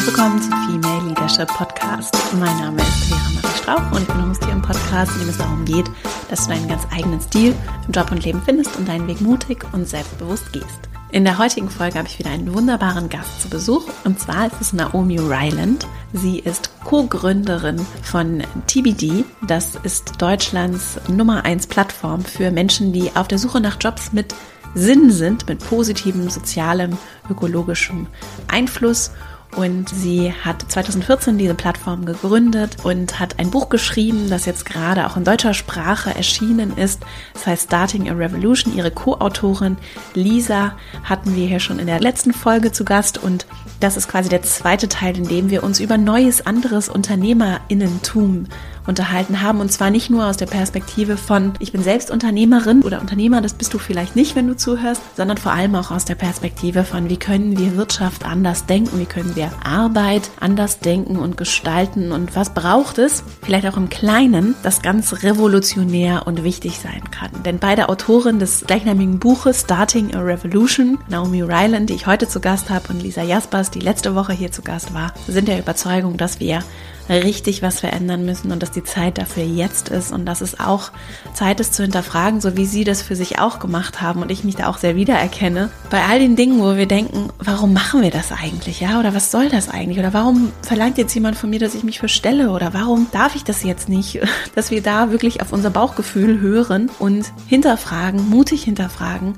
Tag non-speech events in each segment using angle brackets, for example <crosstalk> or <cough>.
herzlich willkommen zum Female Leadership Podcast. Mein Name ist Vera Marie Strauch und ich bin Host hier im Podcast, in dem es darum geht, dass du deinen ganz eigenen Stil im Job und Leben findest und deinen Weg mutig und selbstbewusst gehst. In der heutigen Folge habe ich wieder einen wunderbaren Gast zu Besuch und zwar ist es Naomi Ryland. Sie ist Co-Gründerin von TBD. Das ist Deutschlands Nummer 1 Plattform für Menschen, die auf der Suche nach Jobs mit Sinn sind, mit positivem sozialem, ökologischem Einfluss und sie hat 2014 diese Plattform gegründet und hat ein Buch geschrieben, das jetzt gerade auch in deutscher Sprache erschienen ist. Das heißt Starting a Revolution. Ihre Co-Autorin Lisa hatten wir hier schon in der letzten Folge zu Gast und das ist quasi der zweite Teil, in dem wir uns über neues, anderes Unternehmerinnentum unterhalten haben. Und zwar nicht nur aus der Perspektive von, ich bin selbst Unternehmerin oder Unternehmer, das bist du vielleicht nicht, wenn du zuhörst, sondern vor allem auch aus der Perspektive von, wie können wir Wirtschaft anders denken, wie können wir Arbeit anders denken und gestalten und was braucht es, vielleicht auch im Kleinen, das ganz revolutionär und wichtig sein kann. Denn beide Autoren des gleichnamigen Buches Starting a Revolution, Naomi Ryland, die ich heute zu Gast habe, und Lisa Jaspers, die letzte Woche hier zu Gast war, sind der Überzeugung, dass wir richtig was verändern müssen und dass die Zeit dafür jetzt ist und dass es auch Zeit ist zu hinterfragen, so wie Sie das für sich auch gemacht haben und ich mich da auch sehr wiedererkenne. Bei all den Dingen, wo wir denken, warum machen wir das eigentlich, ja? Oder was soll das eigentlich? Oder warum verlangt jetzt jemand von mir, dass ich mich verstelle? Oder warum darf ich das jetzt nicht? <laughs> Dass wir da wirklich auf unser Bauchgefühl hören und hinterfragen, mutig hinterfragen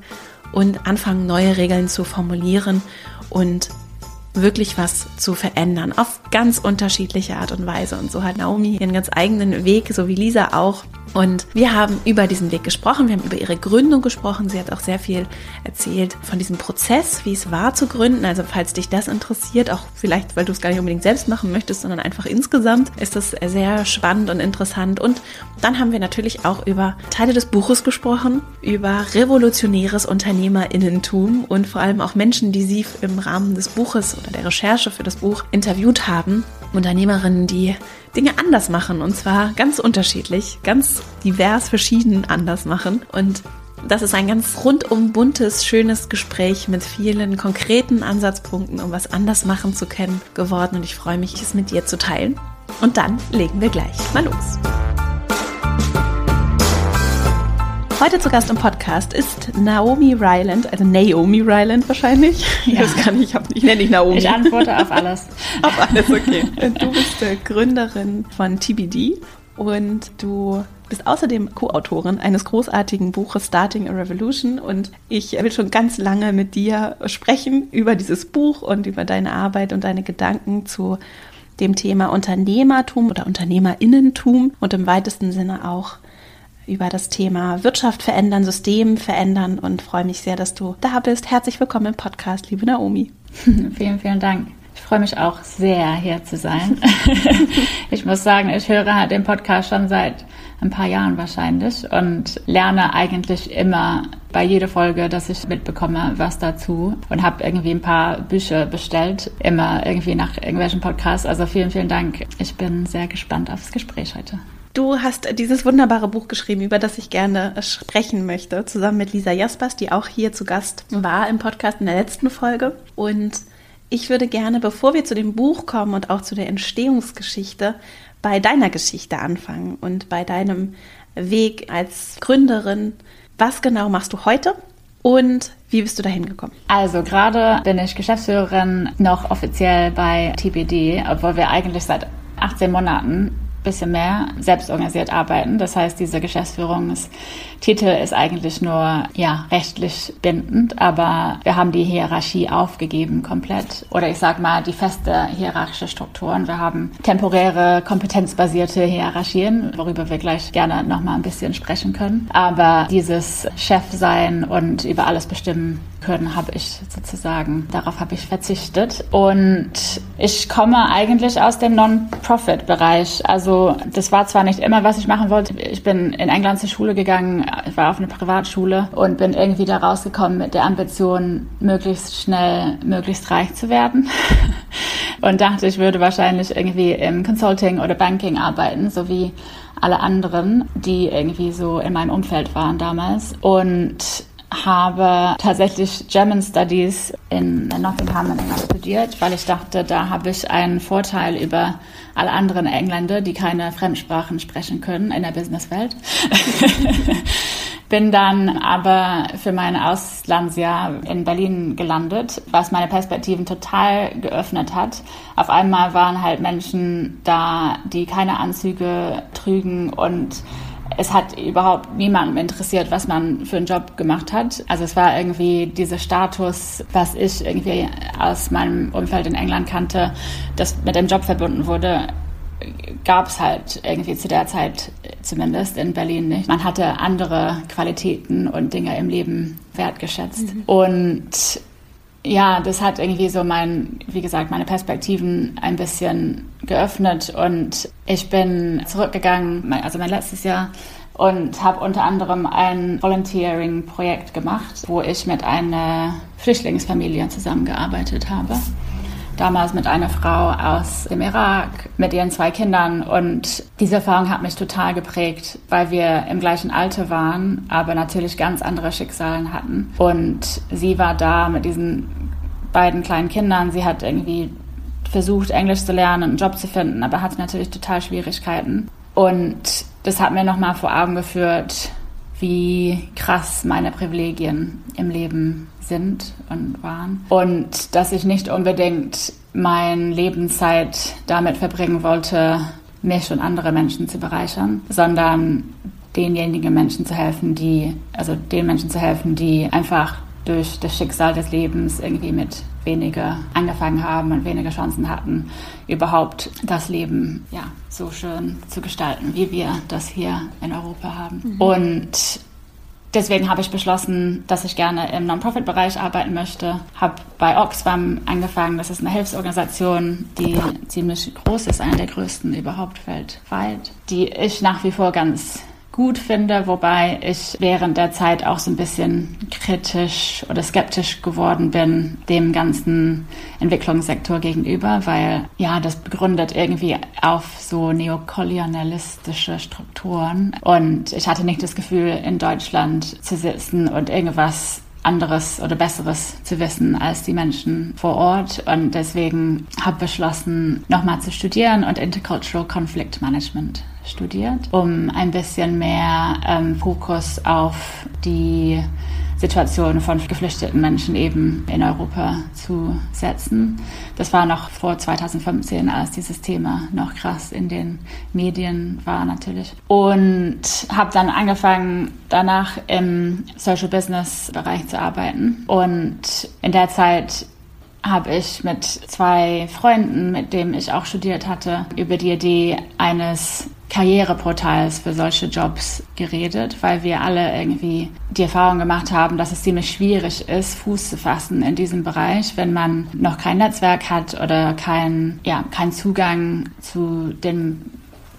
und anfangen, neue Regeln zu formulieren und wirklich was zu verändern, auf ganz unterschiedliche Art und Weise. Und so hat Naomi ihren ganz eigenen Weg, so wie Lisa auch. Und wir haben über diesen Weg gesprochen, wir haben über ihre Gründung gesprochen. Sie hat auch sehr viel erzählt von diesem Prozess, wie es war zu gründen. Also falls dich das interessiert, auch vielleicht, weil du es gar nicht unbedingt selbst machen möchtest, sondern einfach insgesamt, ist das sehr spannend und interessant. Und dann haben wir natürlich auch über Teile des Buches gesprochen, über revolutionäres Unternehmerinnentum und vor allem auch Menschen, die sie im Rahmen des Buches oder der Recherche für das Buch interviewt haben. Unternehmerinnen, die Dinge anders machen und zwar ganz unterschiedlich, ganz divers verschieden anders machen. Und das ist ein ganz rundum buntes, schönes Gespräch mit vielen konkreten Ansatzpunkten, um was anders machen zu können, geworden. Und ich freue mich, es mit dir zu teilen. Und dann legen wir gleich mal los. Heute zu Gast im Podcast ist Naomi Ryland, also Naomi Ryland wahrscheinlich. <laughs> Ich weiß gar nicht, ich, hab, ich nenne dich Naomi. Ich antworte auf alles. <laughs> auf alles, okay. Du bist Gründerin von TBD und du bist außerdem Co-Autorin eines großartigen Buches Starting a Revolution und ich will schon ganz lange mit dir sprechen über dieses Buch und über deine Arbeit und deine Gedanken zu dem Thema Unternehmertum oder Unternehmerinnentum und im weitesten Sinne auch über das Thema Wirtschaft verändern, System verändern und freue mich sehr, dass du da bist. Herzlich willkommen im Podcast, liebe Naomi. <laughs> vielen, vielen Dank. Ich freue mich auch sehr, hier zu sein. <laughs> ich muss sagen, ich höre den Podcast schon seit ein paar Jahren wahrscheinlich und lerne eigentlich immer bei jeder Folge, dass ich mitbekomme, was dazu und habe irgendwie ein paar Bücher bestellt, immer irgendwie nach irgendwelchen Podcasts. Also vielen, vielen Dank. Ich bin sehr gespannt aufs Gespräch heute. Du hast dieses wunderbare Buch geschrieben, über das ich gerne sprechen möchte, zusammen mit Lisa Jaspers, die auch hier zu Gast war im Podcast in der letzten Folge. Und ich würde gerne, bevor wir zu dem Buch kommen und auch zu der Entstehungsgeschichte, bei deiner Geschichte anfangen und bei deinem Weg als Gründerin. Was genau machst du heute und wie bist du dahin gekommen? Also gerade bin ich Geschäftsführerin noch offiziell bei TBD, obwohl wir eigentlich seit 18 Monaten bisschen mehr selbstorganisiert arbeiten. Das heißt, dieser Geschäftsführungstitel ist eigentlich nur ja rechtlich bindend, aber wir haben die Hierarchie aufgegeben komplett. Oder ich sag mal die feste hierarchische Strukturen. Wir haben temporäre kompetenzbasierte Hierarchien, worüber wir gleich gerne noch mal ein bisschen sprechen können. Aber dieses Chef sein und über alles bestimmen können, habe ich sozusagen, darauf habe ich verzichtet. Und ich komme eigentlich aus dem Non-Profit-Bereich. Also das war zwar nicht immer, was ich machen wollte. Ich bin in England zur Schule gegangen, ich war auf eine Privatschule und bin irgendwie da rausgekommen mit der Ambition, möglichst schnell, möglichst reich zu werden. <laughs> und dachte, ich würde wahrscheinlich irgendwie im Consulting oder Banking arbeiten, so wie alle anderen, die irgendwie so in meinem Umfeld waren damals. Und habe tatsächlich German Studies in Nottingham in studiert, weil ich dachte, da habe ich einen Vorteil über alle anderen Engländer, die keine Fremdsprachen sprechen können in der Businesswelt. <laughs> Bin dann aber für mein Auslandsjahr in Berlin gelandet, was meine Perspektiven total geöffnet hat. Auf einmal waren halt Menschen da, die keine Anzüge trügen und es hat überhaupt niemandem interessiert, was man für einen Job gemacht hat. Also es war irgendwie dieser Status, was ich irgendwie aus meinem Umfeld in England kannte, das mit dem Job verbunden wurde, gab es halt irgendwie zu der Zeit zumindest in Berlin nicht. Man hatte andere Qualitäten und Dinge im Leben wertgeschätzt. Mhm. Und ja, das hat irgendwie so mein, wie gesagt, meine Perspektiven ein bisschen geöffnet und ich bin zurückgegangen, also mein letztes Jahr und habe unter anderem ein Volunteering-Projekt gemacht, wo ich mit einer Flüchtlingsfamilie zusammengearbeitet habe damals mit einer Frau aus dem Irak mit ihren zwei Kindern. Und diese Erfahrung hat mich total geprägt, weil wir im gleichen Alter waren, aber natürlich ganz andere Schicksalen hatten. Und sie war da mit diesen beiden kleinen Kindern. Sie hat irgendwie versucht, Englisch zu lernen, einen Job zu finden, aber hatte natürlich total Schwierigkeiten. Und das hat mir nochmal vor Augen geführt, wie krass meine Privilegien im Leben sind und waren. Und dass ich nicht unbedingt meine Lebenszeit damit verbringen wollte, mich und andere Menschen zu bereichern, sondern denjenigen Menschen zu helfen, die, also den Menschen zu helfen, die einfach durch das Schicksal des Lebens irgendwie mit weniger angefangen haben und weniger Chancen hatten, überhaupt das Leben ja, so schön zu gestalten, wie wir das hier in Europa haben. Mhm. Und Deswegen habe ich beschlossen, dass ich gerne im Non-Profit-Bereich arbeiten möchte. Habe bei Oxfam angefangen. Das ist eine Hilfsorganisation, die ziemlich groß ist, eine der größten überhaupt weltweit, die ich nach wie vor ganz gut finde, wobei ich während der Zeit auch so ein bisschen kritisch oder skeptisch geworden bin dem ganzen Entwicklungssektor gegenüber, weil ja, das begründet irgendwie auf so neokolonialistische Strukturen und ich hatte nicht das Gefühl, in Deutschland zu sitzen und irgendwas anderes oder Besseres zu wissen als die Menschen vor Ort. Und deswegen habe ich beschlossen, nochmal zu studieren und Intercultural Conflict Management studiert, um ein bisschen mehr ähm, Fokus auf die Situation von geflüchteten Menschen eben in Europa zu setzen. Das war noch vor 2015, als dieses Thema noch krass in den Medien war natürlich. Und habe dann angefangen, danach im Social Business Bereich zu arbeiten. Und in der Zeit habe ich mit zwei Freunden, mit denen ich auch studiert hatte, über die Idee eines Karriereportals für solche Jobs geredet, weil wir alle irgendwie die Erfahrung gemacht haben, dass es ziemlich schwierig ist, Fuß zu fassen in diesem Bereich, wenn man noch kein Netzwerk hat oder kein, ja, keinen Zugang zu den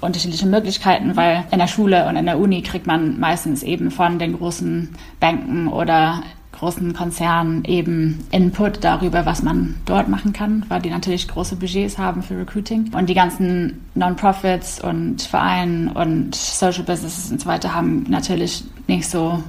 unterschiedlichen Möglichkeiten, weil in der Schule und in der Uni kriegt man meistens eben von den großen Banken oder großen Konzernen eben Input darüber, was man dort machen kann, weil die natürlich große Budgets haben für Recruiting. Und die ganzen Non-Profits und Vereine und Social Businesses und so weiter haben natürlich nicht so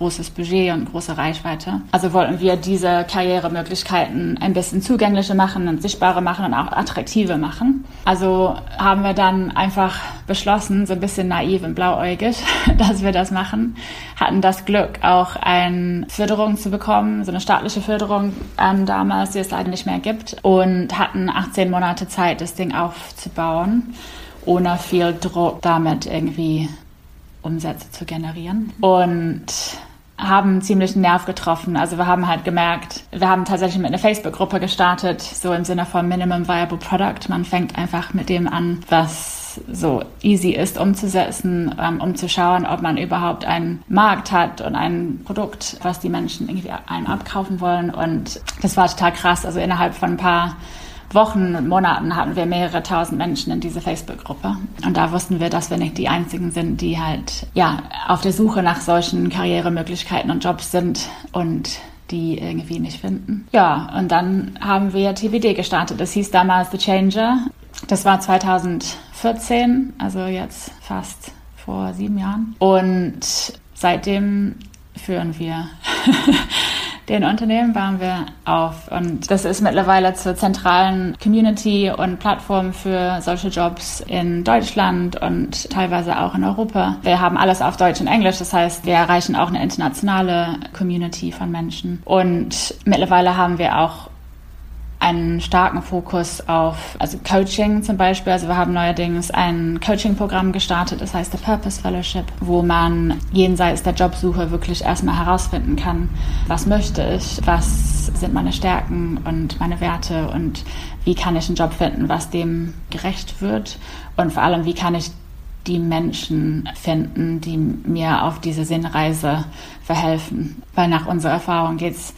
großes Budget und große Reichweite. Also wollten wir diese Karrieremöglichkeiten ein bisschen zugänglicher machen und sichtbarer machen und auch attraktiver machen. Also haben wir dann einfach beschlossen, so ein bisschen naiv und blauäugig, <laughs> dass wir das machen. Hatten das Glück, auch eine Förderung zu bekommen, so eine staatliche Förderung ähm, damals, die es leider nicht mehr gibt. Und hatten 18 Monate Zeit, das Ding aufzubauen, ohne viel Druck damit irgendwie Umsätze zu generieren. Und haben ziemlich einen Nerv getroffen. Also wir haben halt gemerkt, wir haben tatsächlich mit einer Facebook-Gruppe gestartet, so im Sinne von Minimum Viable Product. Man fängt einfach mit dem an, was so easy ist umzusetzen, ähm, um zu schauen, ob man überhaupt einen Markt hat und ein Produkt, was die Menschen irgendwie einem abkaufen wollen. Und das war total krass. Also innerhalb von ein paar Wochen und Monaten hatten wir mehrere tausend Menschen in dieser Facebook-Gruppe. Und da wussten wir, dass wir nicht die einzigen sind, die halt, ja, auf der Suche nach solchen Karrieremöglichkeiten und Jobs sind und die irgendwie nicht finden. Ja, und dann haben wir TBD gestartet. Das hieß damals The Changer. Das war 2014, also jetzt fast vor sieben Jahren. Und seitdem führen wir <laughs> den Unternehmen bauen wir auf. Und das ist mittlerweile zur zentralen Community und Plattform für solche Jobs in Deutschland und teilweise auch in Europa. Wir haben alles auf Deutsch und Englisch. Das heißt, wir erreichen auch eine internationale Community von Menschen. Und mittlerweile haben wir auch einen starken Fokus auf also Coaching zum Beispiel. Also wir haben neuerdings ein Coaching-Programm gestartet, das heißt The Purpose Fellowship, wo man jenseits der Jobsuche wirklich erstmal herausfinden kann, was möchte ich, was sind meine Stärken und meine Werte und wie kann ich einen Job finden, was dem gerecht wird und vor allem, wie kann ich die Menschen finden, die mir auf diese Sinnreise verhelfen. Weil nach unserer Erfahrung geht es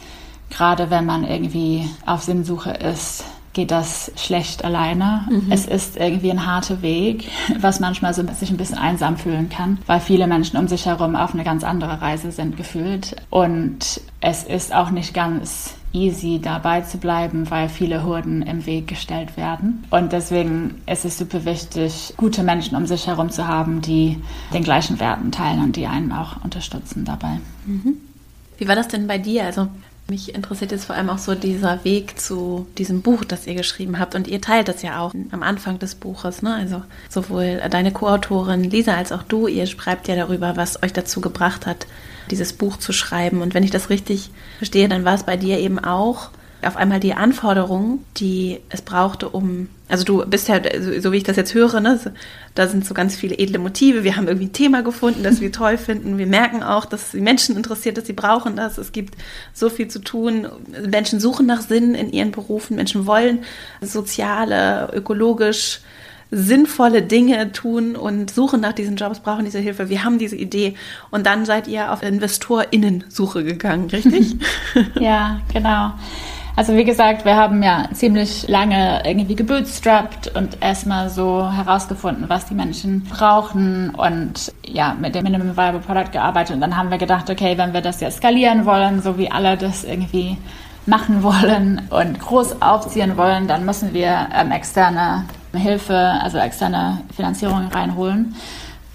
gerade wenn man irgendwie auf Sinnsuche ist, geht das schlecht alleine. Mhm. Es ist irgendwie ein harter Weg, was manchmal so sich ein bisschen einsam fühlen kann, weil viele Menschen um sich herum auf eine ganz andere Reise sind gefühlt. Und es ist auch nicht ganz easy dabei zu bleiben, weil viele Hürden im Weg gestellt werden. Und deswegen ist es super wichtig, gute Menschen um sich herum zu haben, die den gleichen Werten teilen und die einen auch unterstützen dabei. Mhm. Wie war das denn bei dir? Also mich interessiert jetzt vor allem auch so dieser Weg zu diesem Buch, das ihr geschrieben habt. Und ihr teilt das ja auch am Anfang des Buches. Ne? Also sowohl deine Co-Autorin Lisa als auch du, ihr schreibt ja darüber, was euch dazu gebracht hat, dieses Buch zu schreiben. Und wenn ich das richtig verstehe, dann war es bei dir eben auch auf einmal die Anforderungen, die es brauchte, um, also du bist ja, so wie ich das jetzt höre, ne, da sind so ganz viele edle Motive. Wir haben irgendwie ein Thema gefunden, das wir <laughs> toll finden. Wir merken auch, dass die Menschen interessiert, dass sie brauchen das. Es gibt so viel zu tun. Menschen suchen nach Sinn in ihren Berufen. Menschen wollen soziale, ökologisch sinnvolle Dinge tun und suchen nach diesen Jobs, brauchen diese Hilfe. Wir haben diese Idee. Und dann seid ihr auf InvestorInnen-Suche gegangen, richtig? <laughs> ja, genau. Also wie gesagt, wir haben ja ziemlich lange irgendwie gebootstrapped und erstmal so herausgefunden, was die Menschen brauchen und ja, mit dem Minimum Viable Product gearbeitet. Und dann haben wir gedacht, okay, wenn wir das jetzt skalieren wollen, so wie alle das irgendwie machen wollen und groß aufziehen wollen, dann müssen wir ähm, externe Hilfe, also externe Finanzierung reinholen.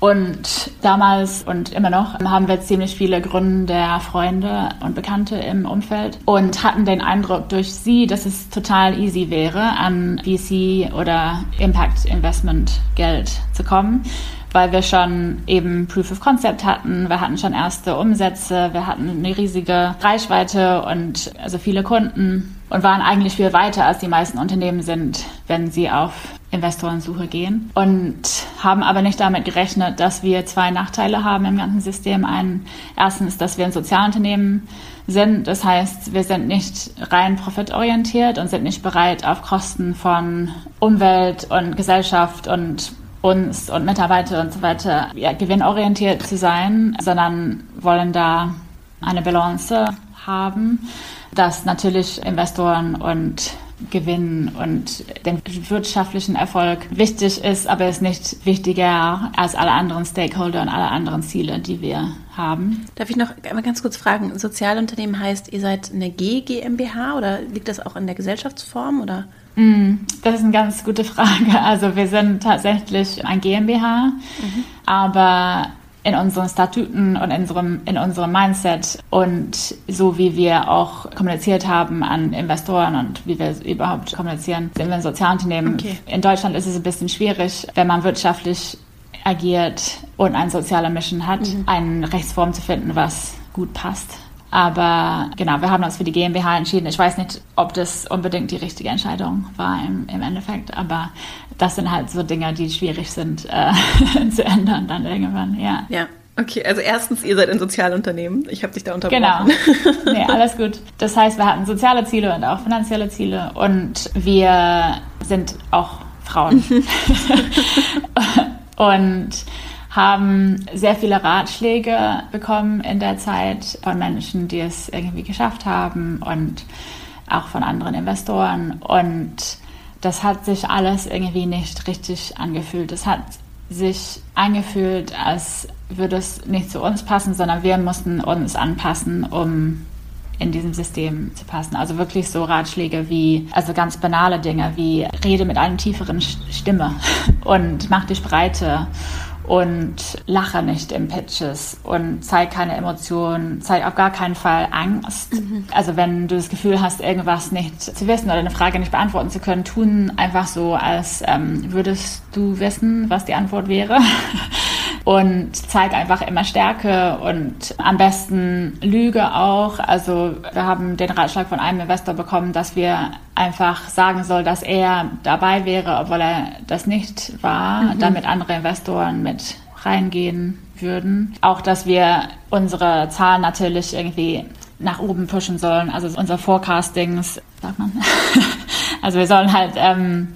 Und damals und immer noch haben wir ziemlich viele Gründer, Freunde und Bekannte im Umfeld und hatten den Eindruck durch sie, dass es total easy wäre, an VC oder Impact Investment Geld zu kommen, weil wir schon eben Proof of Concept hatten, wir hatten schon erste Umsätze, wir hatten eine riesige Reichweite und also viele Kunden und waren eigentlich viel weiter als die meisten Unternehmen sind, wenn sie auf Investorensuche gehen und haben aber nicht damit gerechnet, dass wir zwei Nachteile haben im ganzen System. Ein, erstens, dass wir ein Sozialunternehmen sind. Das heißt, wir sind nicht rein profitorientiert und sind nicht bereit, auf Kosten von Umwelt und Gesellschaft und uns und Mitarbeiter und so weiter ja, gewinnorientiert zu sein, sondern wollen da eine Balance haben, dass natürlich Investoren und Gewinn und den wirtschaftlichen Erfolg wichtig ist, aber ist nicht wichtiger als alle anderen Stakeholder und alle anderen Ziele, die wir haben. Darf ich noch einmal ganz kurz fragen? Sozialunternehmen heißt, ihr seid eine G GmbH oder liegt das auch in der Gesellschaftsform oder? Mm, das ist eine ganz gute Frage. Also wir sind tatsächlich ein GmbH, mhm. aber in unseren Statuten und in unserem, in unserem Mindset und so wie wir auch kommuniziert haben an Investoren und wie wir überhaupt kommunizieren, sind wir ein Sozialunternehmen. Okay. In Deutschland ist es ein bisschen schwierig, wenn man wirtschaftlich agiert und eine soziale Mission hat, mhm. eine Rechtsform zu finden, was gut passt. Aber genau, wir haben uns für die GmbH entschieden. Ich weiß nicht, ob das unbedingt die richtige Entscheidung war im, im Endeffekt, aber das sind halt so Dinge, die schwierig sind äh, <laughs> zu ändern dann irgendwann, ja. Ja. Okay, also erstens, ihr seid ein Sozialunternehmen. Ich habe dich da unterbrochen. Genau. <laughs> Nee, alles gut. Das heißt, wir hatten soziale Ziele und auch finanzielle Ziele und wir sind auch Frauen. <laughs> und haben sehr viele Ratschläge bekommen in der Zeit von Menschen, die es irgendwie geschafft haben und auch von anderen Investoren. Und das hat sich alles irgendwie nicht richtig angefühlt. Es hat sich angefühlt, als würde es nicht zu uns passen, sondern wir mussten uns anpassen, um in diesem System zu passen. Also wirklich so Ratschläge wie, also ganz banale Dinge wie rede mit einer tieferen Stimme <laughs> und mach dich breiter und lache nicht im Pitches und zeig keine Emotionen, zeig auf gar keinen Fall Angst. Mhm. Also wenn du das Gefühl hast, irgendwas nicht zu wissen oder eine Frage nicht beantworten zu können, tun einfach so, als ähm, würdest du wissen, was die Antwort wäre. <laughs> und zeig einfach immer Stärke und am besten Lüge auch. Also wir haben den Ratschlag von einem Investor bekommen, dass wir einfach sagen soll, dass er dabei wäre, obwohl er das nicht war, mhm. damit andere Investoren mit reingehen würden. Auch, dass wir unsere Zahlen natürlich irgendwie nach oben pushen sollen, also unser Forecastings, sagt man. <laughs> also wir sollen halt ähm,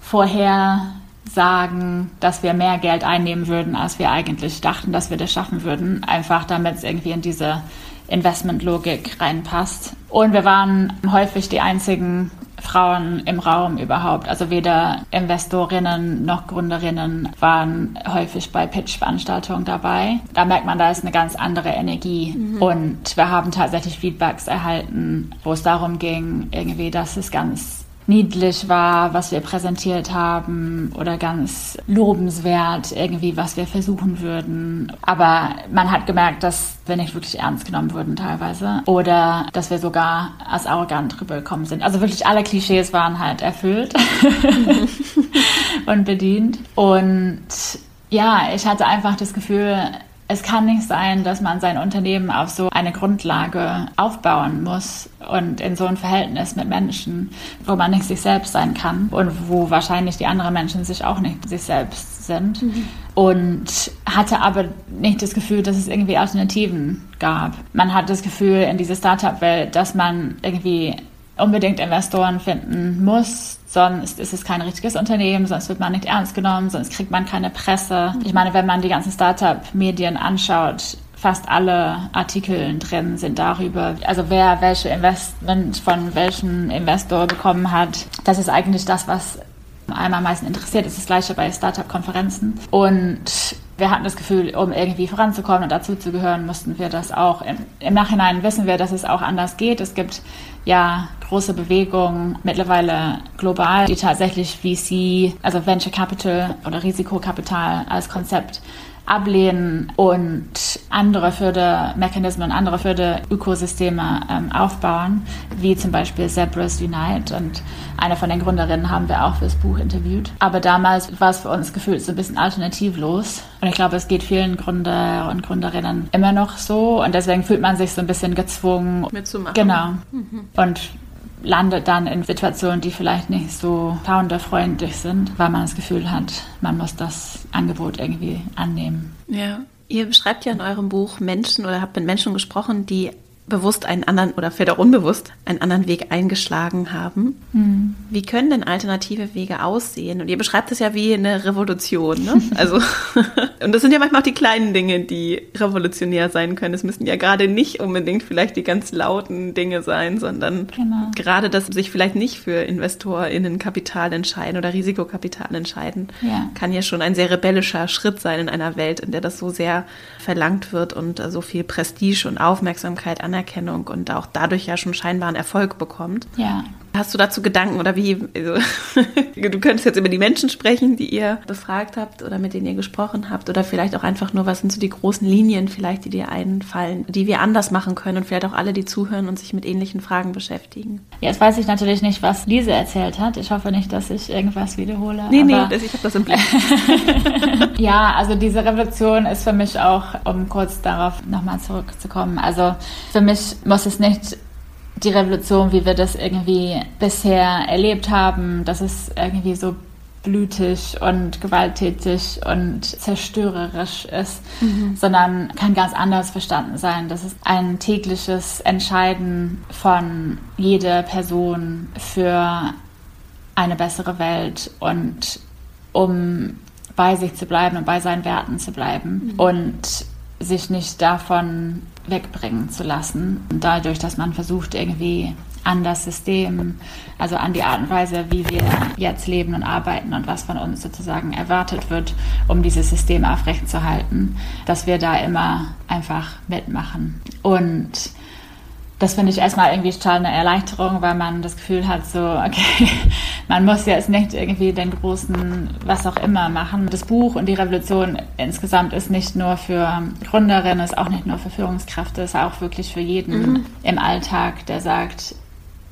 vorher sagen, dass wir mehr Geld einnehmen würden, als wir eigentlich dachten, dass wir das schaffen würden. Einfach damit es irgendwie in diese Investmentlogik reinpasst. Und wir waren häufig die einzigen Frauen im Raum überhaupt. Also weder Investorinnen noch Gründerinnen waren häufig bei Pitch-Veranstaltungen dabei. Da merkt man, da ist eine ganz andere Energie. Mhm. Und wir haben tatsächlich Feedbacks erhalten, wo es darum ging, irgendwie, dass es ganz niedlich war, was wir präsentiert haben oder ganz lobenswert irgendwie, was wir versuchen würden. Aber man hat gemerkt, dass wir nicht wirklich ernst genommen wurden teilweise oder dass wir sogar als arrogant rübergekommen sind. Also wirklich alle Klischees waren halt erfüllt <laughs> und bedient. Und ja, ich hatte einfach das Gefühl, es kann nicht sein, dass man sein Unternehmen auf so eine Grundlage aufbauen muss und in so ein Verhältnis mit Menschen, wo man nicht sich selbst sein kann und wo wahrscheinlich die anderen Menschen sich auch nicht sich selbst sind. Mhm. Und hatte aber nicht das Gefühl, dass es irgendwie Alternativen gab. Man hat das Gefühl in dieser Startup-Welt, dass man irgendwie unbedingt Investoren finden muss, sonst ist es kein richtiges Unternehmen, sonst wird man nicht ernst genommen, sonst kriegt man keine Presse. Ich meine, wenn man die ganzen Startup-Medien anschaut, fast alle Artikel drin sind darüber, also wer welche Investment von welchem Investor bekommen hat. Das ist eigentlich das, was einmal am meisten interessiert. Das ist das gleiche bei Startup-Konferenzen. Und wir hatten das Gefühl, um irgendwie voranzukommen und dazu zu gehören, mussten wir das auch. Im, Im, Nachhinein wissen wir, dass es auch anders geht. Es gibt ja große Bewegungen mittlerweile global, die tatsächlich VC, also Venture Capital oder Risikokapital als Konzept ablehnen und andere Fördermechanismen, andere Förderökosysteme ähm, aufbauen, wie zum Beispiel Zebras Unite. Und eine von den Gründerinnen haben wir auch fürs Buch interviewt. Aber damals war es für uns gefühlt so ein bisschen alternativlos. Und ich glaube, es geht vielen Gründer und Gründerinnen immer noch so. Und deswegen fühlt man sich so ein bisschen gezwungen. Mitzumachen. Genau. Mhm. Und landet dann in Situationen, die vielleicht nicht so founderfreundlich sind, weil man das Gefühl hat, man muss das Angebot irgendwie annehmen. Ja. Ihr beschreibt ja in eurem Buch Menschen oder habt mit Menschen gesprochen, die bewusst einen anderen oder vielleicht auch unbewusst einen anderen Weg eingeschlagen haben. Mhm. Wie können denn alternative Wege aussehen? Und ihr beschreibt es ja wie eine Revolution. Ne? <laughs> Also <laughs> und das sind ja manchmal auch die kleinen Dinge, die revolutionär sein können. Es müssen ja gerade nicht unbedingt vielleicht die ganz lauten Dinge sein, sondern genau. gerade das sich vielleicht nicht für InvestorInnen Kapital entscheiden oder Risikokapital entscheiden, ja. kann ja schon ein sehr rebellischer Schritt sein in einer Welt, in der das so sehr verlangt wird und so viel Prestige und Aufmerksamkeit anerkannt Anerkennung und auch dadurch ja schon scheinbaren Erfolg bekommt. Ja. Hast du dazu Gedanken oder wie? Also, <laughs> du könntest jetzt über die Menschen sprechen, die ihr befragt habt oder mit denen ihr gesprochen habt oder vielleicht auch einfach nur, was sind so die großen Linien vielleicht, die dir einfallen, die wir anders machen können und vielleicht auch alle, die zuhören und sich mit ähnlichen Fragen beschäftigen. Jetzt weiß ich natürlich nicht, was Lise erzählt hat. Ich hoffe nicht, dass ich irgendwas wiederhole. Nee, nee, ich habe das im Blick. <laughs> ja, also diese Revolution ist für mich auch, um kurz darauf nochmal zurückzukommen, also für mich muss es nicht die Revolution, wie wir das irgendwie bisher erlebt haben, dass es irgendwie so blütig und gewalttätig und zerstörerisch ist, mhm. sondern kann ganz anders verstanden sein. Das ist ein tägliches Entscheiden von jeder Person für eine bessere Welt und um bei sich zu bleiben und bei seinen Werten zu bleiben mhm. und sich nicht davon wegbringen zu lassen. Dadurch, dass man versucht, irgendwie an das System, also an die Art und Weise, wie wir jetzt leben und arbeiten und was von uns sozusagen erwartet wird, um dieses System aufrechtzuerhalten, dass wir da immer einfach mitmachen. Und das finde ich erstmal irgendwie total eine Erleichterung, weil man das Gefühl hat, so, okay, <laughs> man muss jetzt nicht irgendwie den großen, was auch immer machen. Das Buch und die Revolution insgesamt ist nicht nur für Gründerinnen, ist auch nicht nur für Führungskräfte, ist auch wirklich für jeden mhm. im Alltag, der sagt,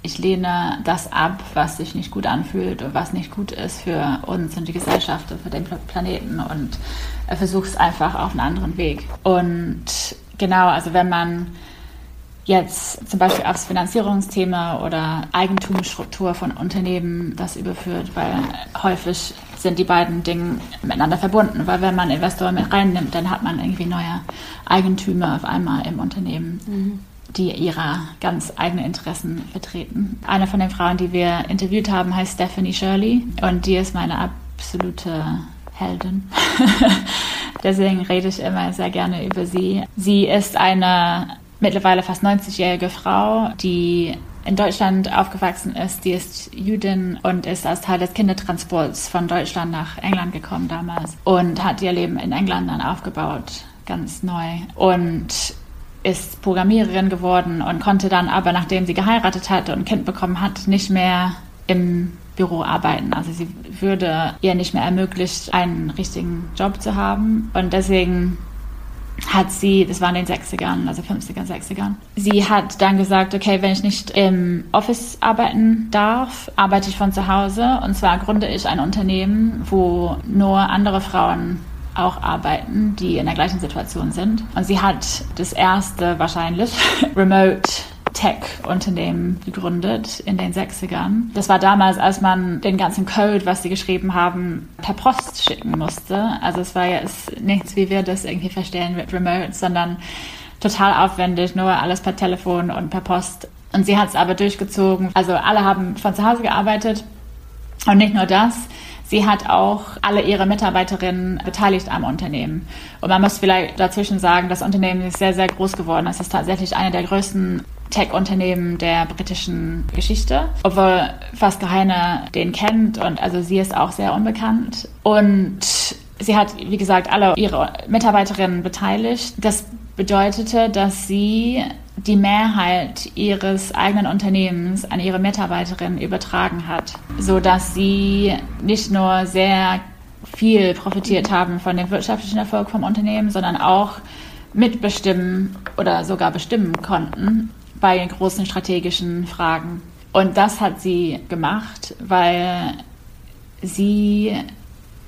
ich lehne das ab, was sich nicht gut anfühlt und was nicht gut ist für uns und die Gesellschaft und für den Planeten und versuche es einfach auf einen anderen Weg. Und genau, also wenn man jetzt zum Beispiel aufs Finanzierungsthema oder Eigentumsstruktur von Unternehmen das überführt, weil häufig sind die beiden Dinge miteinander verbunden, weil wenn man Investoren mit reinnimmt, dann hat man irgendwie neue Eigentümer auf einmal im Unternehmen. Mhm die ihre ganz eigenen Interessen vertreten. Eine von den Frauen, die wir interviewt haben, heißt Stephanie Shirley und die ist meine absolute Heldin. <laughs> Deswegen rede ich immer sehr gerne über sie. Sie ist eine mittlerweile fast 90-jährige Frau, die in Deutschland aufgewachsen ist. Die ist Jüdin und ist als Teil des Kindertransports von Deutschland nach England gekommen damals und hat ihr Leben in England dann aufgebaut, ganz neu. Und ist Programmiererin geworden und konnte dann aber, nachdem sie geheiratet hatte und ein Kind bekommen hat, nicht mehr im Büro arbeiten. Also sie würde ihr nicht mehr ermöglicht, einen richtigen Job zu haben. Und deswegen hat sie, das war in den 60ern, also 50ern, 60ern, sie hat dann gesagt, okay, wenn ich nicht im Office arbeiten darf, arbeite ich von zu Hause. Und zwar gründe ich ein Unternehmen, wo nur andere Frauen auch arbeiten, die in der gleichen Situation sind. Und sie hat das erste wahrscheinlich <laughs> Remote Tech-Unternehmen gegründet in den 60ern. Das war damals, als man den ganzen Code, was sie geschrieben haben, per Post schicken musste. Also es war ist nichts, wie wir das irgendwie verstehen mit Remote, sondern total aufwendig, nur alles per Telefon und per Post. Und sie hat es aber durchgezogen. Also alle haben von zu Hause gearbeitet. Und nicht nur das, Sie hat auch alle ihre Mitarbeiterinnen beteiligt am Unternehmen. Und man muss vielleicht dazwischen sagen, das Unternehmen ist sehr, sehr groß geworden. Es ist tatsächlich eine der größten Tech-Unternehmen der britischen Geschichte, obwohl fast keiner den kennt und also sie ist auch sehr unbekannt. Und sie hat, wie gesagt, alle ihre Mitarbeiterinnen beteiligt. Das bedeutete, dass sie die Mehrheit ihres eigenen Unternehmens an ihre Mitarbeiterinnen übertragen hat, so dass sie nicht nur sehr viel profitiert haben von dem wirtschaftlichen Erfolg vom Unternehmen, sondern auch mitbestimmen oder sogar bestimmen konnten bei großen strategischen Fragen. Und das hat sie gemacht, weil sie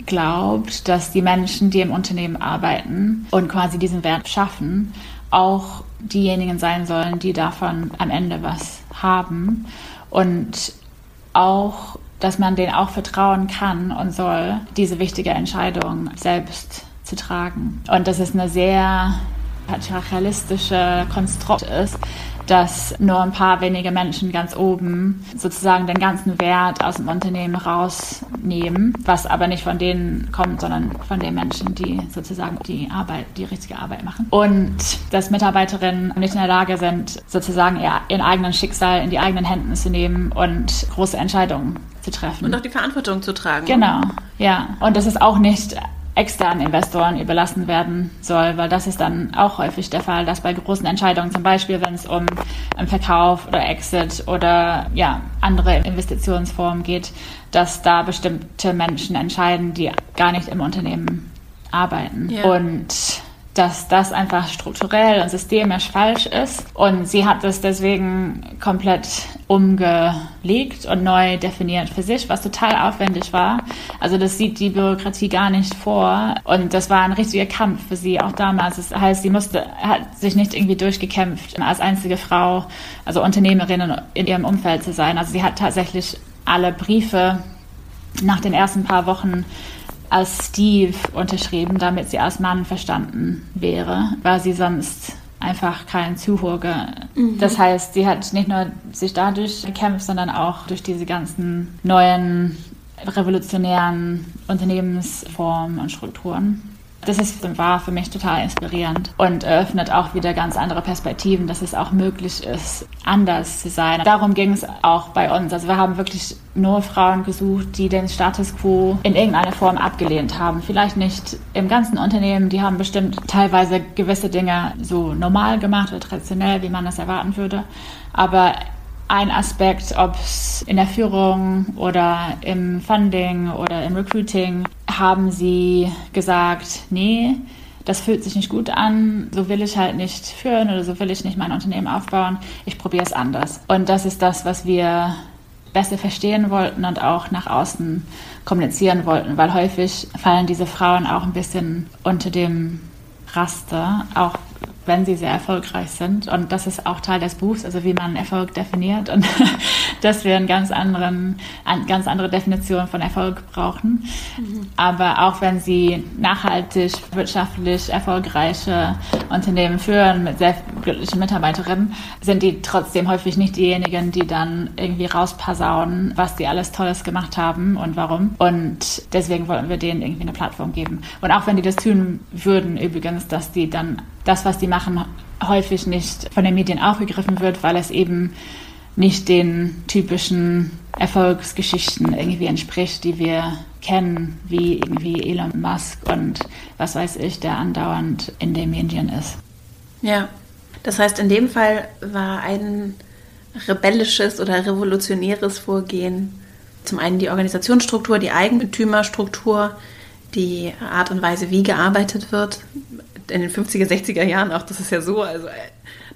glaubt, dass die Menschen, die im Unternehmen arbeiten und quasi diesen Wert schaffen, auch diejenigen sein sollen, die davon am Ende was haben und auch, dass man denen auch vertrauen kann und soll, diese wichtige Entscheidung selbst zu tragen. Und dass es eine sehr patriarchalistische Konstrukt ist, dass nur ein paar wenige Menschen ganz oben sozusagen den ganzen Wert aus dem Unternehmen rausnehmen, was aber nicht von denen kommt, sondern von den Menschen, die sozusagen die Arbeit, die richtige Arbeit machen. Und dass Mitarbeiterinnen nicht in der Lage sind, sozusagen ihren eigenen Schicksal in die eigenen Händen zu nehmen und große Entscheidungen zu treffen. Und auch die Verantwortung zu tragen. Genau, ja. Und das ist auch nicht externen Investoren überlassen werden soll, weil das ist dann auch häufig der Fall, dass bei großen Entscheidungen, zum Beispiel wenn es um Verkauf oder Exit oder ja, andere Investitionsformen geht, dass da bestimmte Menschen entscheiden, die gar nicht im Unternehmen arbeiten. Ja. Und dass das einfach strukturell und systemisch falsch ist. Und sie hat das deswegen komplett umgelegt und neu definiert für sich, was total aufwendig war. Also das sieht die Bürokratie gar nicht vor. Und das war ein richtiger Kampf für sie auch damals. Das heißt, sie musste, hat sich nicht irgendwie durchgekämpft, als einzige Frau, also Unternehmerin in ihrem Umfeld zu sein. Also sie hat tatsächlich alle Briefe nach den ersten paar Wochen als Steve unterschrieben, damit sie als Mann verstanden wäre, weil sie sonst einfach kein Zuhörer. Mhm. Das heißt, sie hat nicht nur sich dadurch gekämpft, sondern auch durch diese ganzen neuen revolutionären Unternehmensformen und Strukturen. Das ist, war für mich total inspirierend und eröffnet auch wieder ganz andere Perspektiven, dass es auch möglich ist, anders zu sein. Darum ging es auch bei uns. Also wir haben wirklich nur Frauen gesucht, die den Status quo in irgendeiner Form abgelehnt haben. Vielleicht nicht im ganzen Unternehmen, die haben bestimmt teilweise gewisse Dinge so normal gemacht oder traditionell, wie man das erwarten würde. Aber ein Aspekt, ob es in der Führung oder im Funding oder im Recruiting, haben sie gesagt, nee, das fühlt sich nicht gut an, so will ich halt nicht führen oder so will ich nicht mein Unternehmen aufbauen, ich probiere es anders. Und das ist das, was wir besser verstehen wollten und auch nach außen kommunizieren wollten, weil häufig fallen diese Frauen auch ein bisschen unter dem Raster, auch wenn sie sehr erfolgreich sind. Und das ist auch Teil des Buchs, also wie man Erfolg definiert und <laughs> dass wir einen ganz anderen, eine ganz andere Definition von Erfolg brauchen. Mhm. Aber auch wenn sie nachhaltig, wirtschaftlich erfolgreiche Unternehmen führen mit sehr glücklichen Mitarbeiterinnen, sind die trotzdem häufig nicht diejenigen, die dann irgendwie rauspassaunen, was die alles Tolles gemacht haben und warum. Und deswegen wollten wir denen irgendwie eine Plattform geben. Und auch wenn die das tun würden, übrigens, dass die dann das, was die machen, häufig nicht von den Medien aufgegriffen wird, weil es eben nicht den typischen Erfolgsgeschichten irgendwie entspricht, die wir kennen, wie irgendwie Elon Musk und was weiß ich, der andauernd in den Medien ist. Ja, das heißt, in dem Fall war ein rebellisches oder revolutionäres Vorgehen zum einen die Organisationsstruktur, die Eigentümerstruktur, die Art und Weise, wie gearbeitet wird, in den 50er, 60er Jahren auch, das ist ja so, also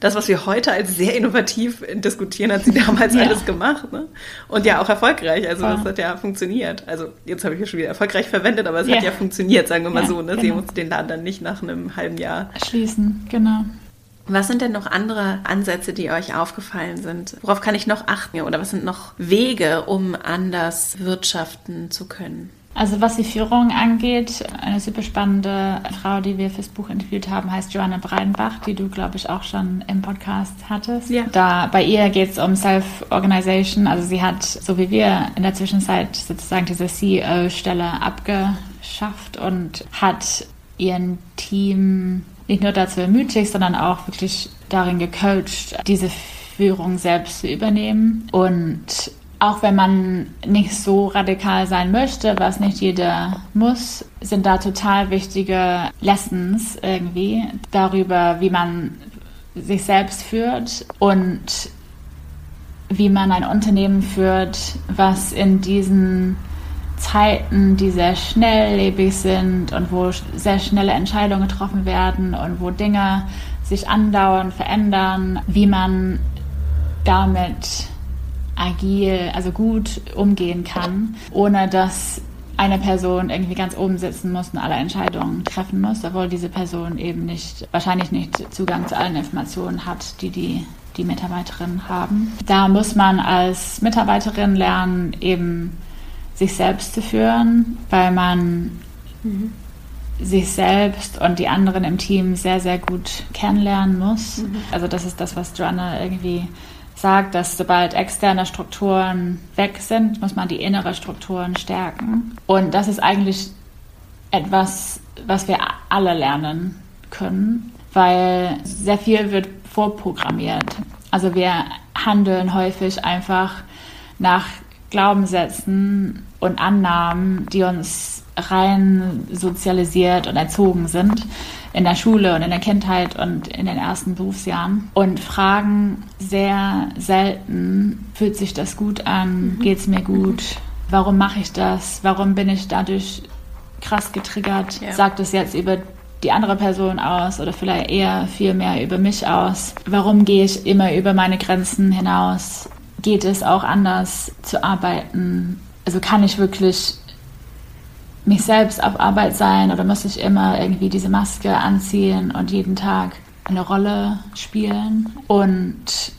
das, was wir heute als sehr innovativ diskutieren, hat sie damals <laughs> ja. alles gemacht. Ne? Und ja, auch erfolgreich. Also das hat ja funktioniert. Also jetzt habe ich ja schon wieder erfolgreich verwendet, aber es ja. hat ja funktioniert, sagen wir mal ja, so. Ne? Genau. Sie musste den Laden dann nicht nach einem halben Jahr schließen. Genau. Was sind denn noch andere Ansätze, die euch aufgefallen sind? Worauf kann ich noch achten? Oder was sind noch Wege, um anders wirtschaften zu können? Also was die Führung angeht, eine super spannende Frau, die wir fürs Buch interviewt haben, heißt Joanna Breidenbach, die du, glaube ich, auch schon im Podcast hattest. Ja. Da bei ihr geht es um Self-Organization. Also sie hat, so wie wir in der Zwischenzeit sozusagen diese CEO-Stelle abgeschafft und hat ihren Team nicht nur dazu ermutigt, sondern auch wirklich darin gecoacht, diese Führung selbst zu übernehmen und auch wenn man nicht so radikal sein möchte, was nicht jeder muss, sind da total wichtige Lessons irgendwie darüber, wie man sich selbst führt und wie man ein Unternehmen führt, was in diesen Zeiten, die sehr schnelllebig sind und wo sehr schnelle Entscheidungen getroffen werden und wo Dinge sich andauernd verändern, wie man damit agil, also gut umgehen kann, ohne dass eine Person irgendwie ganz oben sitzen muss und alle Entscheidungen treffen muss, obwohl diese Person eben nicht, wahrscheinlich nicht Zugang zu allen Informationen hat, die die, die Mitarbeiterinnen haben. Da muss man als Mitarbeiterin lernen, eben sich selbst zu führen, weil man mhm. sich selbst und die anderen im Team sehr, sehr gut kennenlernen muss. Mhm. Also das ist das, was Joanna irgendwie sagt, dass sobald externe Strukturen weg sind, muss man die innere Strukturen stärken. Und das ist eigentlich etwas, was wir alle lernen können, weil sehr viel wird vorprogrammiert. Also wir handeln häufig einfach nach Glaubenssätzen und Annahmen, die uns rein sozialisiert und erzogen sind in der Schule und in der Kindheit und in den ersten Berufsjahren. Und fragen sehr selten, fühlt sich das gut an, mhm. geht es mir gut, warum mache ich das, warum bin ich dadurch krass getriggert, ja. sagt es jetzt über die andere Person aus oder vielleicht eher viel mehr über mich aus, warum gehe ich immer über meine Grenzen hinaus, geht es auch anders zu arbeiten, also kann ich wirklich mich selbst auf Arbeit sein oder muss ich immer irgendwie diese Maske anziehen und jeden Tag eine Rolle spielen und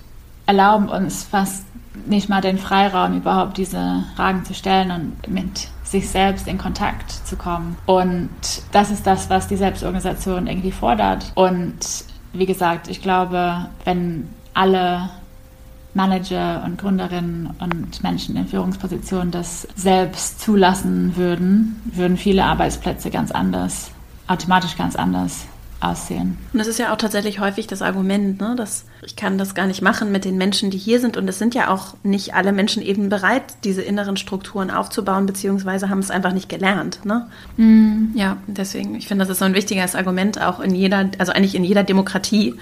erlauben uns fast nicht mal den Freiraum, überhaupt diese Fragen zu stellen und mit sich selbst in Kontakt zu kommen. Und das ist das, was die Selbstorganisation irgendwie fordert. Und wie gesagt, ich glaube, wenn alle Manager und Gründerinnen und Menschen in Führungspositionen das selbst zulassen würden, würden viele Arbeitsplätze ganz anders automatisch ganz anders aussehen. Und das ist ja auch tatsächlich häufig das Argument, ne, dass ich kann das gar nicht machen mit den Menschen, die hier sind. Und es sind ja auch nicht alle Menschen eben bereit, diese inneren Strukturen aufzubauen, beziehungsweise haben es einfach nicht gelernt. Ne? Mm. Ja, deswegen, ich finde, das ist so ein wichtiges Argument auch in jeder, also eigentlich in jeder Demokratie,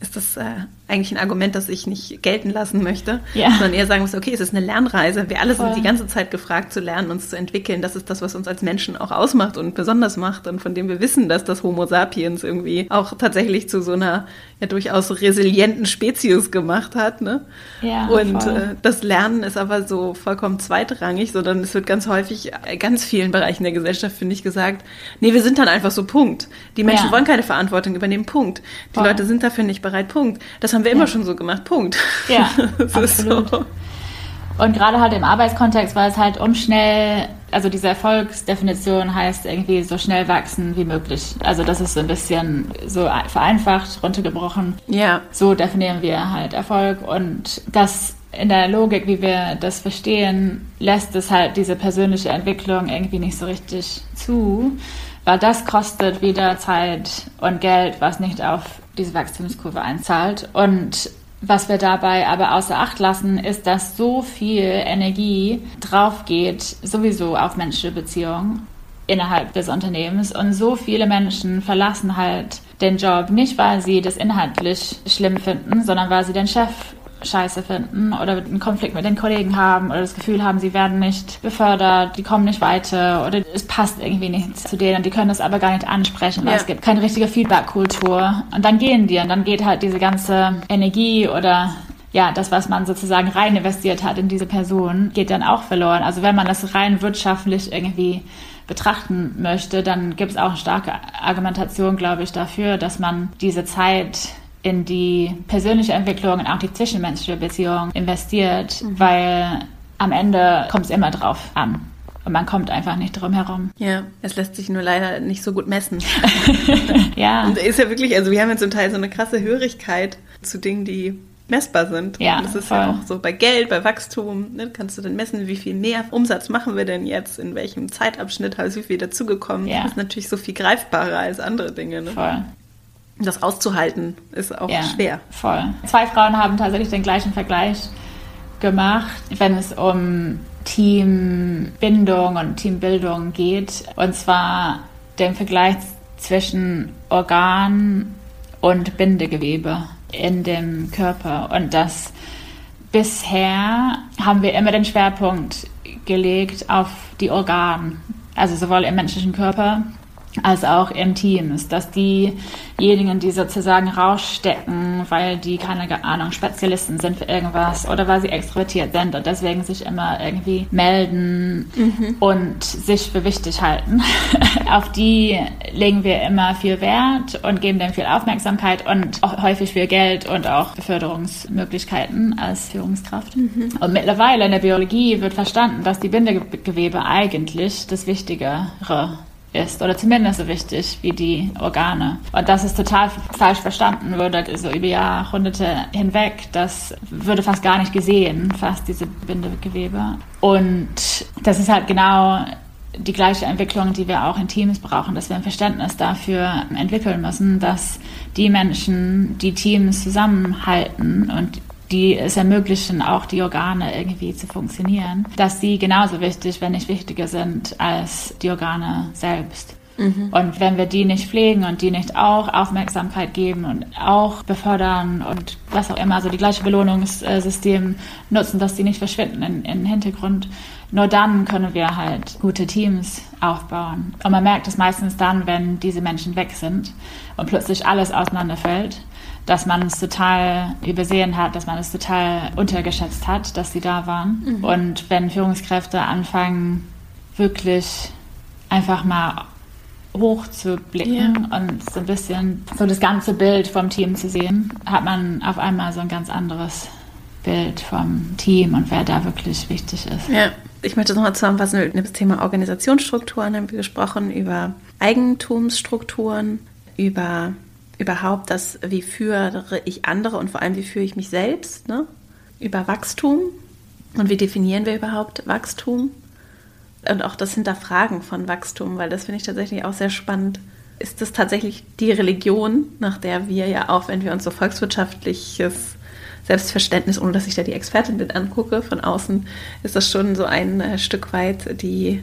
ist das äh, eigentlich ein Argument, das ich nicht gelten lassen möchte, ja. sondern eher sagen muss, okay, es ist eine Lernreise. Wir alle Voll. sind die ganze Zeit gefragt zu lernen, uns zu entwickeln. Das ist das, was uns als Menschen auch ausmacht und besonders macht und von dem wir wissen, dass das Homo sapiens irgendwie auch tatsächlich zu so einer ja durchaus resilienten Spezies gemacht hat. Ne? Ja, und äh, das Lernen ist aber so vollkommen zweitrangig, sondern es wird ganz häufig in ganz vielen Bereichen der Gesellschaft, finde ich, gesagt, nee, wir sind dann einfach so Punkt. Die Menschen ja. wollen keine Verantwortung übernehmen, Punkt. Die Voll. Leute sind dafür nicht bereit, Punkt. Das haben wir immer schon so gemacht, Punkt. Ja, <laughs> absolut. So. Und gerade halt im Arbeitskontext war es halt um schnell, also diese Erfolgsdefinition heißt irgendwie so schnell wachsen wie möglich. Also das ist so ein bisschen so vereinfacht, runtergebrochen. Ja. So definieren wir halt Erfolg und das in der Logik, wie wir das verstehen, lässt es halt diese persönliche Entwicklung irgendwie nicht so richtig zu, weil das kostet wieder Zeit und Geld, was nicht auf diese Wachstumskurve einzahlt. Und was wir dabei aber außer Acht lassen, ist, dass so viel Energie drauf geht, sowieso auf menschliche Beziehungen innerhalb des Unternehmens. Und so viele Menschen verlassen halt den Job nicht, weil sie das inhaltlich schlimm finden, sondern weil sie den Chef scheiße finden oder einen Konflikt mit den Kollegen haben oder das Gefühl haben, sie werden nicht befördert, die kommen nicht weiter oder es passt irgendwie nicht zu denen und die können das aber gar nicht ansprechen, weil ja. es gibt keine richtige Feedback-Kultur. Und dann gehen die und dann geht halt diese ganze Energie oder ja, das, was man sozusagen rein investiert hat in diese Person, geht dann auch verloren. Also wenn man das rein wirtschaftlich irgendwie betrachten möchte, dann gibt es auch eine starke Argumentation, glaube ich, dafür, dass man diese Zeit in die persönliche Entwicklung und auch die zwischenmenschliche Beziehung investiert, mhm. weil am Ende kommt es immer drauf an. Und man kommt einfach nicht drum herum. Ja, es lässt sich nur leider nicht so gut messen. <laughs> ja. Und ist ja wirklich, also wir haben ja zum Teil so eine krasse Hörigkeit zu Dingen, die messbar sind. Ja, und das ist voll. ja auch so bei Geld, bei Wachstum, ne, kannst du dann messen, wie viel mehr Umsatz machen wir denn jetzt, in welchem Zeitabschnitt ist wie viel dazugekommen. Ja. Das ist natürlich so viel greifbarer als andere Dinge. Ne? Voll. Das auszuhalten ist auch ja, schwer. Voll. Zwei Frauen haben tatsächlich den gleichen Vergleich gemacht, wenn es um Teambindung und Teambildung geht. Und zwar den Vergleich zwischen Organ und Bindegewebe in dem Körper. Und das bisher haben wir immer den Schwerpunkt gelegt auf die Organe, also sowohl im menschlichen Körper als auch im Team ist, dass diejenigen, die sozusagen rausstecken, weil die keine Ahnung Spezialisten sind für irgendwas oder weil sie extrovertiert sind und deswegen sich immer irgendwie melden mhm. und sich für wichtig halten. <laughs> Auf die legen wir immer viel Wert und geben dem viel Aufmerksamkeit und auch häufig viel Geld und auch Beförderungsmöglichkeiten als Führungskraft. Mhm. Und mittlerweile in der Biologie wird verstanden, dass die Bindegewebe eigentlich das Wichtigere ist oder zumindest so wichtig wie die Organe. Und das ist total falsch verstanden würde, so über Jahrhunderte hinweg. Das würde fast gar nicht gesehen, fast diese Bindegewebe. Und das ist halt genau die gleiche Entwicklung, die wir auch in Teams brauchen, dass wir ein Verständnis dafür entwickeln müssen, dass die Menschen, die Teams zusammenhalten und die es ermöglichen, auch die Organe irgendwie zu funktionieren, dass sie genauso wichtig, wenn nicht wichtiger sind als die Organe selbst. Mhm. Und wenn wir die nicht pflegen und die nicht auch Aufmerksamkeit geben und auch befördern und was auch immer, also die gleiche Belohnungssystem nutzen, dass die nicht verschwinden in, in den Hintergrund, nur dann können wir halt gute Teams aufbauen. Und man merkt es meistens dann, wenn diese Menschen weg sind und plötzlich alles auseinanderfällt dass man es total übersehen hat, dass man es total untergeschätzt hat, dass sie da waren. Mhm. Und wenn Führungskräfte anfangen, wirklich einfach mal hoch zu blicken ja. und so ein bisschen so das ganze Bild vom Team zu sehen, hat man auf einmal so ein ganz anderes Bild vom Team und wer da wirklich wichtig ist. Ja, ich möchte nochmal zusammenfassen über das Thema Organisationsstrukturen haben wir gesprochen, über Eigentumsstrukturen, über überhaupt das, wie führe ich andere und vor allem, wie führe ich mich selbst, ne? über Wachstum und wie definieren wir überhaupt Wachstum und auch das Hinterfragen von Wachstum, weil das finde ich tatsächlich auch sehr spannend, ist das tatsächlich die Religion, nach der wir ja auch, wenn wir uns so volkswirtschaftliches Selbstverständnis, ohne dass ich da die Expertin mit angucke, von außen ist das schon so ein äh, Stück weit die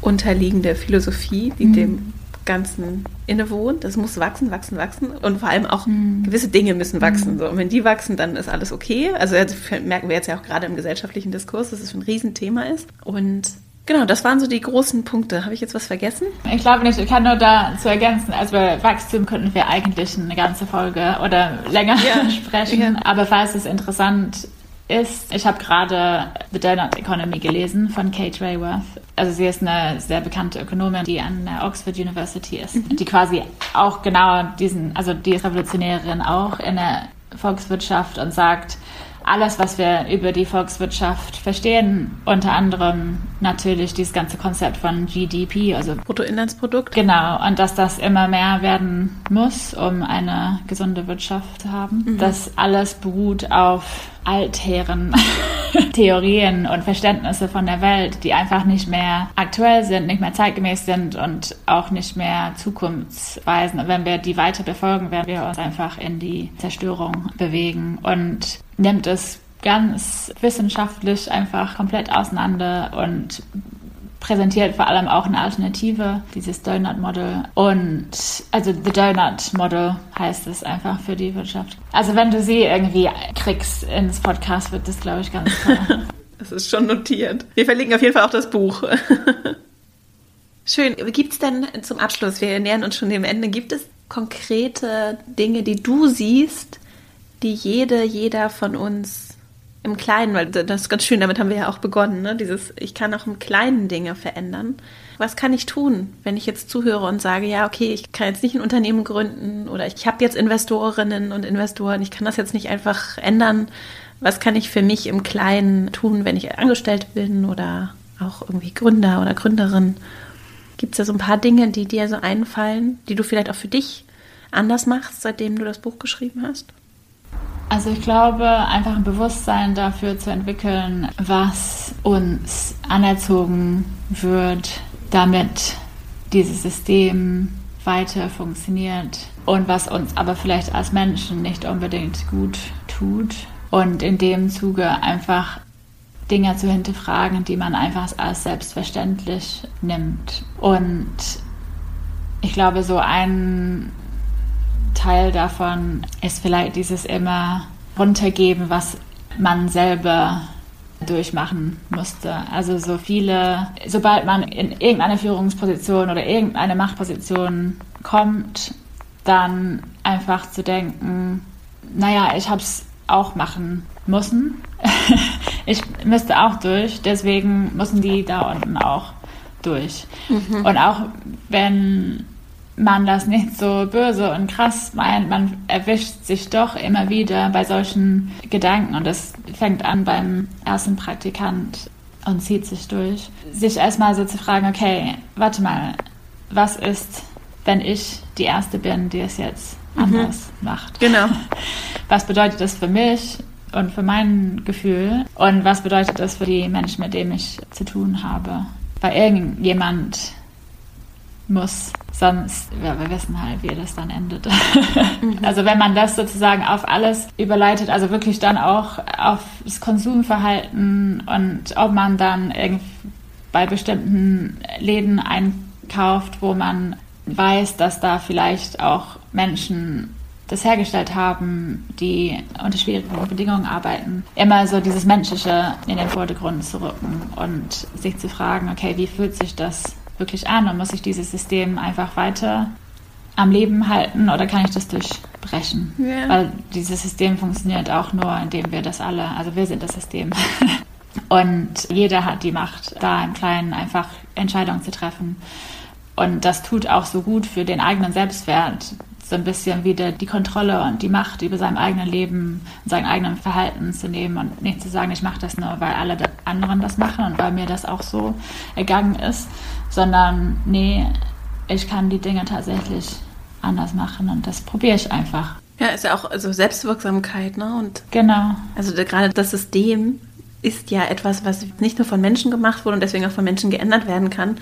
unterliegende Philosophie, die mhm. dem Ganzen innewohnt. Das muss wachsen, wachsen, wachsen. Und vor allem auch mhm. gewisse Dinge müssen wachsen. Mhm. So. Und wenn die wachsen, dann ist alles okay. Also merken wir jetzt ja auch gerade im gesellschaftlichen Diskurs, dass es ein Riesenthema ist. Und Genau, das waren so die großen Punkte. Habe ich jetzt was vergessen? Ich glaube nicht. Ich kann nur da zu ergänzen. Also bei Wachstum könnten wir eigentlich eine ganze Folge oder länger ja. <laughs> sprechen. Ja. Aber falls es interessant ist, ich habe gerade The Donut Economy gelesen von Kate Rayworth. Also sie ist eine sehr bekannte Ökonomin, die an der Oxford University ist, mhm. die quasi auch genau diesen, also die ist Revolutionärin auch in der Volkswirtschaft und sagt, alles, was wir über die Volkswirtschaft verstehen, unter anderem natürlich dieses ganze Konzept von GDP, also Bruttoinlandsprodukt. Genau, und dass das immer mehr werden muss, um eine gesunde Wirtschaft zu haben. Mhm. Das alles beruht auf altären <laughs> Theorien und Verständnisse von der Welt, die einfach nicht mehr aktuell sind, nicht mehr zeitgemäß sind und auch nicht mehr zukunftsweisend. Und wenn wir die weiter befolgen, werden wir uns einfach in die Zerstörung bewegen und nimmt es ganz wissenschaftlich einfach komplett auseinander und präsentiert vor allem auch eine Alternative, dieses Donut Model. Und also The Donut Model heißt es einfach für die Wirtschaft. Also wenn du sie irgendwie kriegst ins Podcast, wird das, glaube ich, ganz <laughs> toll. das ist schon notiert. Wir verlinken auf jeden Fall auch das Buch. <laughs> Schön. Gibt es denn zum Abschluss, wir nähern uns schon dem Ende, gibt es konkrete Dinge, die du siehst, die jede, jeder von uns im Kleinen, weil das ist ganz schön, damit haben wir ja auch begonnen, ne? dieses, ich kann auch im Kleinen Dinge verändern. Was kann ich tun, wenn ich jetzt zuhöre und sage, ja, okay, ich kann jetzt nicht ein Unternehmen gründen oder ich habe jetzt Investorinnen und Investoren, ich kann das jetzt nicht einfach ändern. Was kann ich für mich im Kleinen tun, wenn ich angestellt bin oder auch irgendwie Gründer oder Gründerin? Gibt es da so ein paar Dinge, die dir so einfallen, die du vielleicht auch für dich anders machst, seitdem du das Buch geschrieben hast? Also ich glaube, einfach ein Bewusstsein dafür zu entwickeln, was uns anerzogen wird, damit dieses System weiter funktioniert und was uns aber vielleicht als Menschen nicht unbedingt gut tut. Und in dem Zuge einfach Dinge zu hinterfragen, die man einfach als selbstverständlich nimmt. Und ich glaube, so ein Teil davon ist vielleicht dieses immer runtergeben, was man selber durchmachen musste. Also so viele, sobald man in irgendeine Führungsposition oder irgendeine Machtposition kommt, dann einfach zu denken, naja, ich habe es auch machen müssen. <laughs> ich müsste auch durch, deswegen müssen die da unten auch durch. Mhm. Und auch wenn man das nicht so böse und krass meint. Man erwischt sich doch immer wieder bei solchen Gedanken und das fängt an beim ersten Praktikant und zieht sich durch. Sich erstmal so zu fragen, okay, warte mal, was ist, wenn ich die Erste bin, die es jetzt mhm. anders mhm. macht? Genau. <laughs> Was bedeutet das für mich? Und für mein Gefühl und was bedeutet das für die Menschen, mit denen ich zu tun habe? Weil irgendjemand muss. Sonst, ja, wir wissen halt, wie das dann endet. <laughs> Mhm. Also wenn man das sozusagen auf alles überleitet, also wirklich dann auch auf das Konsumverhalten und ob man dann bei bestimmten Läden einkauft, wo man weiß, dass da vielleicht auch Menschen das hergestellt haben, die unter schwierigen Bedingungen arbeiten, immer so dieses Menschliche in den Vordergrund zu rücken und sich zu fragen, okay, wie fühlt sich das wirklich an und muss ich dieses System einfach weiter am Leben halten oder kann ich das durchbrechen? Ja. Weil dieses System funktioniert auch nur, indem wir das alle, also wir sind das System. <laughs> und jeder hat die Macht, da im Kleinen einfach Entscheidungen zu treffen. Und das tut auch so gut für den eigenen Selbstwert, so ein bisschen wieder die Kontrolle und die Macht über sein eigenes Leben und sein eigenes Verhalten zu nehmen und nicht zu sagen, ich mache das nur, weil alle anderen das machen und weil mir das auch so ergangen ist, sondern nee, ich kann die Dinge tatsächlich anders machen und das probiere ich einfach. Ja, ist ja auch also Selbstwirksamkeit, ne? Und genau. Also gerade das System ist ja etwas, was nicht nur von Menschen gemacht wurde und deswegen auch von Menschen geändert werden kann,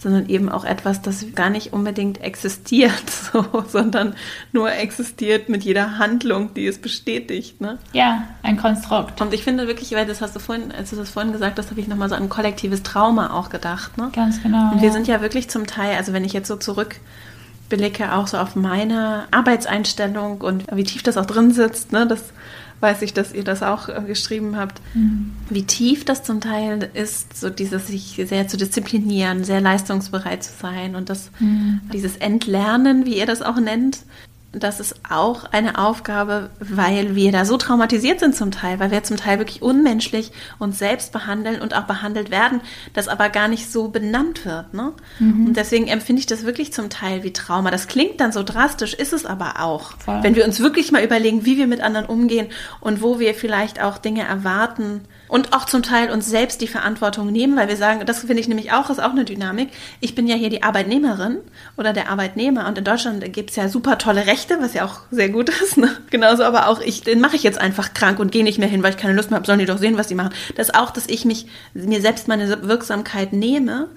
sondern eben auch etwas, das gar nicht unbedingt existiert, <laughs> so, sondern nur existiert mit jeder Handlung, die es bestätigt. Ne? Ja, ein Konstrukt. Und ich finde wirklich, weil das hast du vorhin, als du das vorhin gesagt hast, habe ich nochmal so an kollektives Trauma auch gedacht. Ne? Ganz genau. Und wir ja. sind ja wirklich zum Teil, also wenn ich jetzt so zurückblicke, auch so auf meine Arbeitseinstellung und wie tief das auch drin sitzt, ne, das weiß ich, dass ihr das auch äh, geschrieben habt, mhm. wie tief das zum Teil ist, so dieses sich sehr zu disziplinieren, sehr leistungsbereit zu sein und das, mhm. dieses Entlernen, wie ihr das auch nennt, das ist auch eine Aufgabe, weil wir da so traumatisiert sind zum Teil, weil wir zum Teil wirklich unmenschlich uns selbst behandeln und auch behandelt werden, das aber gar nicht so benannt wird. Ne? Mhm. Und deswegen empfinde ich das wirklich zum Teil wie Trauma. Das klingt dann so drastisch, ist es aber auch. Voll. Wenn wir uns wirklich mal überlegen, wie wir mit anderen umgehen und wo wir vielleicht auch Dinge erwarten, und auch zum Teil uns selbst die Verantwortung nehmen, weil wir sagen, das finde ich nämlich auch, ist auch eine Dynamik. Ich bin ja hier die Arbeitnehmerin oder der Arbeitnehmer und in Deutschland gibt es ja super tolle Rechte, was ja auch sehr gut <laughs> ist. Ne? Genauso aber auch ich, den mache ich jetzt einfach krank und gehe nicht mehr hin, weil ich keine Lust mehr habe, sollen die doch sehen, was die machen. Das ist auch, dass ich mich, mir selbst meine Wirksamkeit nehme,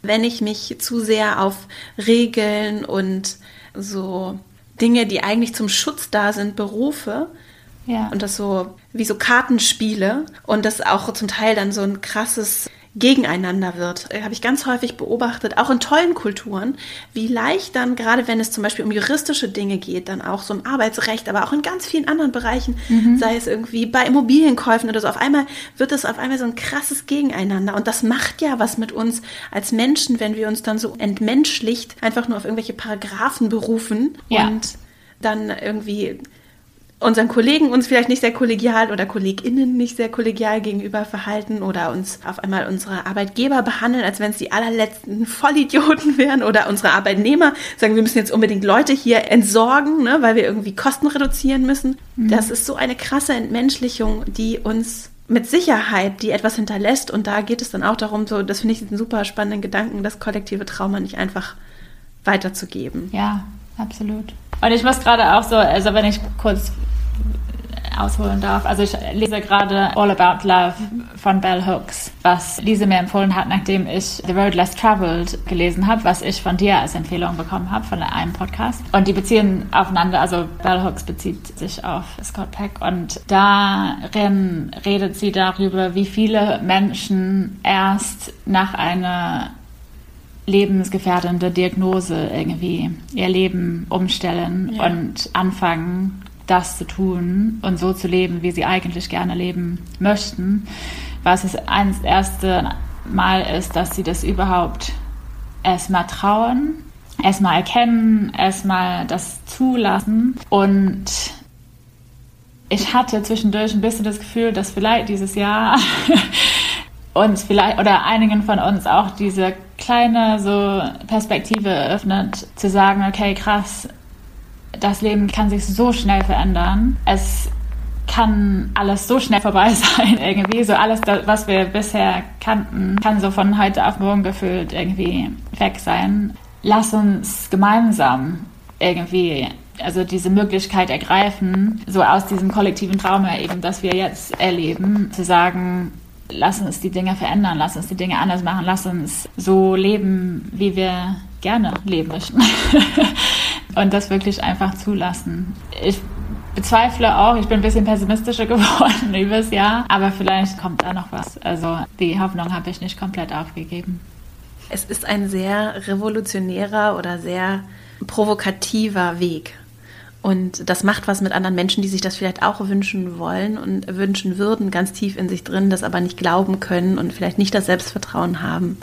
wenn ich mich zu sehr auf Regeln und so Dinge, die eigentlich zum Schutz da sind, berufe ja. Und das so wie so Kartenspiele und das auch zum Teil dann so ein krasses Gegeneinander wird. Habe ich ganz häufig beobachtet, auch in tollen Kulturen, wie leicht dann, gerade wenn es zum Beispiel um juristische Dinge geht, dann auch so im Arbeitsrecht, aber auch in ganz vielen anderen Bereichen, mhm. sei es irgendwie bei Immobilienkäufen oder so, auf einmal wird es auf einmal so ein krasses Gegeneinander. Und das macht ja was mit uns als Menschen, wenn wir uns dann so entmenschlicht einfach nur auf irgendwelche Paragraphen berufen ja. und dann irgendwie unseren Kollegen uns vielleicht nicht sehr kollegial oder KollegInnen nicht sehr kollegial gegenüber verhalten oder uns auf einmal unsere Arbeitgeber behandeln, als wenn es die allerletzten <laughs> Vollidioten wären oder unsere Arbeitnehmer sagen, wir müssen jetzt unbedingt Leute hier entsorgen, ne, weil wir irgendwie Kosten reduzieren müssen. Mhm. Das ist so eine krasse Entmenschlichung, die uns mit Sicherheit, die etwas hinterlässt und da geht es dann auch darum, so, das finde ich einen super spannenden Gedanken, das kollektive Trauma nicht einfach weiterzugeben. Ja, absolut. Und ich muss gerade auch so, also wenn ich kurz ausholen darf. Also ich lese gerade All About Love von Bell Hooks, was Lise mir empfohlen hat, nachdem ich The Road Less Traveled gelesen habe, was ich von dir als Empfehlung bekommen habe, von einem Podcast. Und die beziehen aufeinander, also Bell Hooks bezieht sich auf Scott Peck und darin redet sie darüber, wie viele Menschen erst nach einer lebensgefährdende Diagnose irgendwie ihr Leben umstellen ja. und anfangen, das zu tun und so zu leben, wie sie eigentlich gerne leben möchten, was es eins erste Mal ist, dass sie das überhaupt erstmal trauen, erstmal erkennen, erstmal das zulassen und ich hatte zwischendurch ein bisschen das Gefühl, dass vielleicht dieses Jahr <laughs> uns vielleicht oder einigen von uns auch diese kleine so Perspektive eröffnet, zu sagen, okay, krass, das Leben kann sich so schnell verändern. Es kann alles so schnell vorbei <laughs> sein, irgendwie. So alles, was wir bisher kannten, kann so von heute auf morgen gefühlt irgendwie weg sein. Lass uns gemeinsam irgendwie also diese Möglichkeit ergreifen, so aus diesem kollektiven Trauma eben, das wir jetzt erleben, zu sagen, lass uns die Dinge verändern, lass uns die Dinge anders machen, lass uns so leben, wie wir gerne leben möchten. <laughs> und das wirklich einfach zulassen. Ich bezweifle auch, ich bin ein bisschen pessimistischer <laughs> geworden übers Jahr, aber vielleicht kommt da noch was. Also die Hoffnung habe ich nicht komplett aufgegeben. Es ist ein sehr revolutionärer oder sehr provokativer Weg. Und das macht was mit anderen Menschen, die sich das vielleicht auch wünschen wollen und wünschen würden, ganz tief in sich drin, das aber nicht glauben können und vielleicht nicht das Selbstvertrauen haben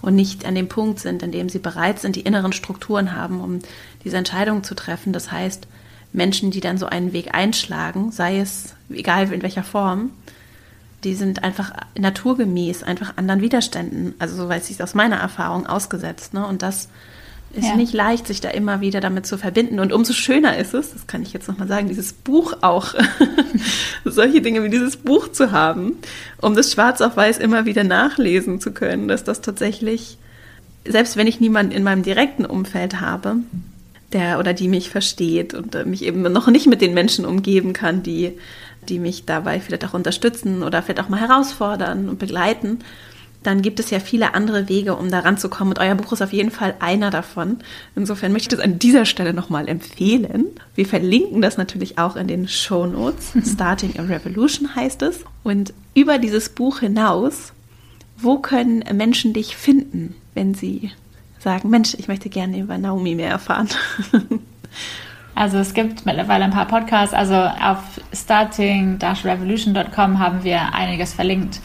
und nicht an dem Punkt sind, an dem sie bereit sind, die inneren Strukturen haben, um diese Entscheidung zu treffen. Das heißt, Menschen, die dann so einen Weg einschlagen, sei es egal in welcher Form, die sind einfach naturgemäß, einfach anderen Widerständen, also so weiß ich es aus meiner Erfahrung ausgesetzt. Ne? Und das ist ja. nicht leicht, sich da immer wieder damit zu verbinden. Und umso schöner ist es, das kann ich jetzt nochmal sagen, dieses Buch auch, <laughs> solche Dinge wie dieses Buch zu haben, um das schwarz auf weiß immer wieder nachlesen zu können, dass das tatsächlich, selbst wenn ich niemanden in meinem direkten Umfeld habe, der oder die mich versteht und äh, mich eben noch nicht mit den Menschen umgeben kann, die, die mich dabei vielleicht auch unterstützen oder vielleicht auch mal herausfordern und begleiten, dann gibt es ja viele andere Wege, um da ranzukommen. Und euer Buch ist auf jeden Fall einer davon. Insofern möchte ich das an dieser Stelle nochmal empfehlen. Wir verlinken das natürlich auch in den Show Notes. <laughs> Starting a Revolution heißt es. Und über dieses Buch hinaus, wo können Menschen dich finden, wenn sie sagen, Mensch, ich möchte gerne über Naomi mehr erfahren? <laughs> Also es gibt mittlerweile ein paar Podcasts. Also auf starting-revolution.com haben wir einiges verlinkt,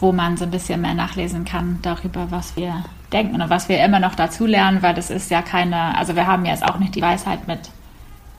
wo man so ein bisschen mehr nachlesen kann darüber, was wir denken und was wir immer noch dazu lernen, weil das ist ja keine, also wir haben jetzt auch nicht die Weisheit mit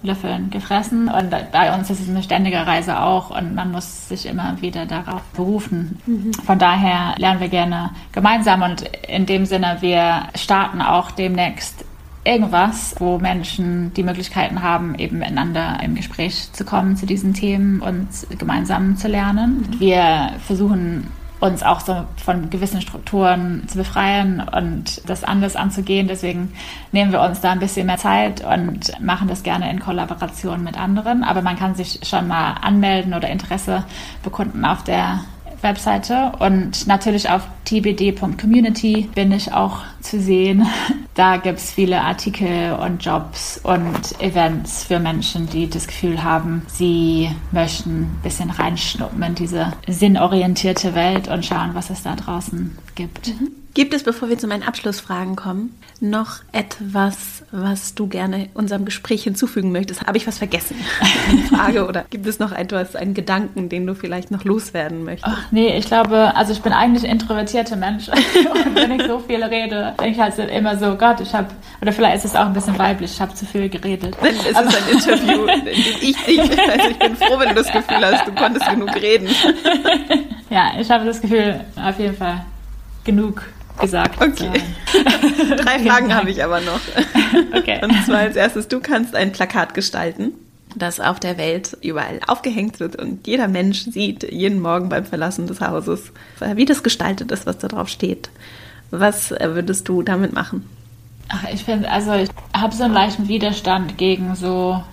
Löffeln gefressen und bei uns ist es eine ständige Reise auch und man muss sich immer wieder darauf berufen. Mhm. Von daher lernen wir gerne gemeinsam und in dem Sinne, wir starten auch demnächst irgendwas, wo Menschen die Möglichkeiten haben, eben miteinander im Gespräch zu kommen zu diesen Themen und gemeinsam zu lernen. Mhm. Wir versuchen uns auch so von gewissen Strukturen zu befreien und das anders anzugehen. Deswegen nehmen wir uns da ein bisschen mehr Zeit und machen das gerne in Kollaboration mit anderen. Aber man kann sich schon mal anmelden oder Interesse bekunden auf der Webseite und natürlich auf tbd.community bin ich auch zu sehen. <laughs> Da gibt es viele Artikel und Jobs und Events für Menschen, die das Gefühl haben, sie möchten ein bisschen reinschnuppen in diese sinnorientierte Welt und schauen, was es da draußen gibt. Mhm. Gibt es, bevor wir zu meinen Abschlussfragen kommen, noch etwas, was du gerne unserem Gespräch hinzufügen möchtest? Habe ich was vergessen? <laughs> Eine Frage oder gibt es noch etwas, einen Gedanken, den du vielleicht noch loswerden möchtest? Ach, nee, ich glaube, also ich bin eigentlich ein introvertierter Mensch <laughs> und wenn ich so viel rede, denke ich halt immer so, Gott, ich habe, oder vielleicht ist es auch ein bisschen weiblich, ich habe zu viel geredet. Es Aber, ist ein Interview, <laughs> in dem ich dich, also ich bin froh, wenn du das Gefühl hast, du konntest genug reden. ja, ich habe das Gefühl, auf jeden Fall genug gesagt. Okay. <laughs> Drei Fragen habe ich aber noch. <laughs> Okay. Und zwar als erstes, du kannst ein Plakat gestalten, das auf der Welt überall aufgehängt wird und jeder Mensch sieht jeden Morgen beim Verlassen des Hauses, wie das gestaltet ist, was da drauf steht. Was würdest du damit machen? Ach, ich finde, also ich habe so einen leichten Widerstand gegen so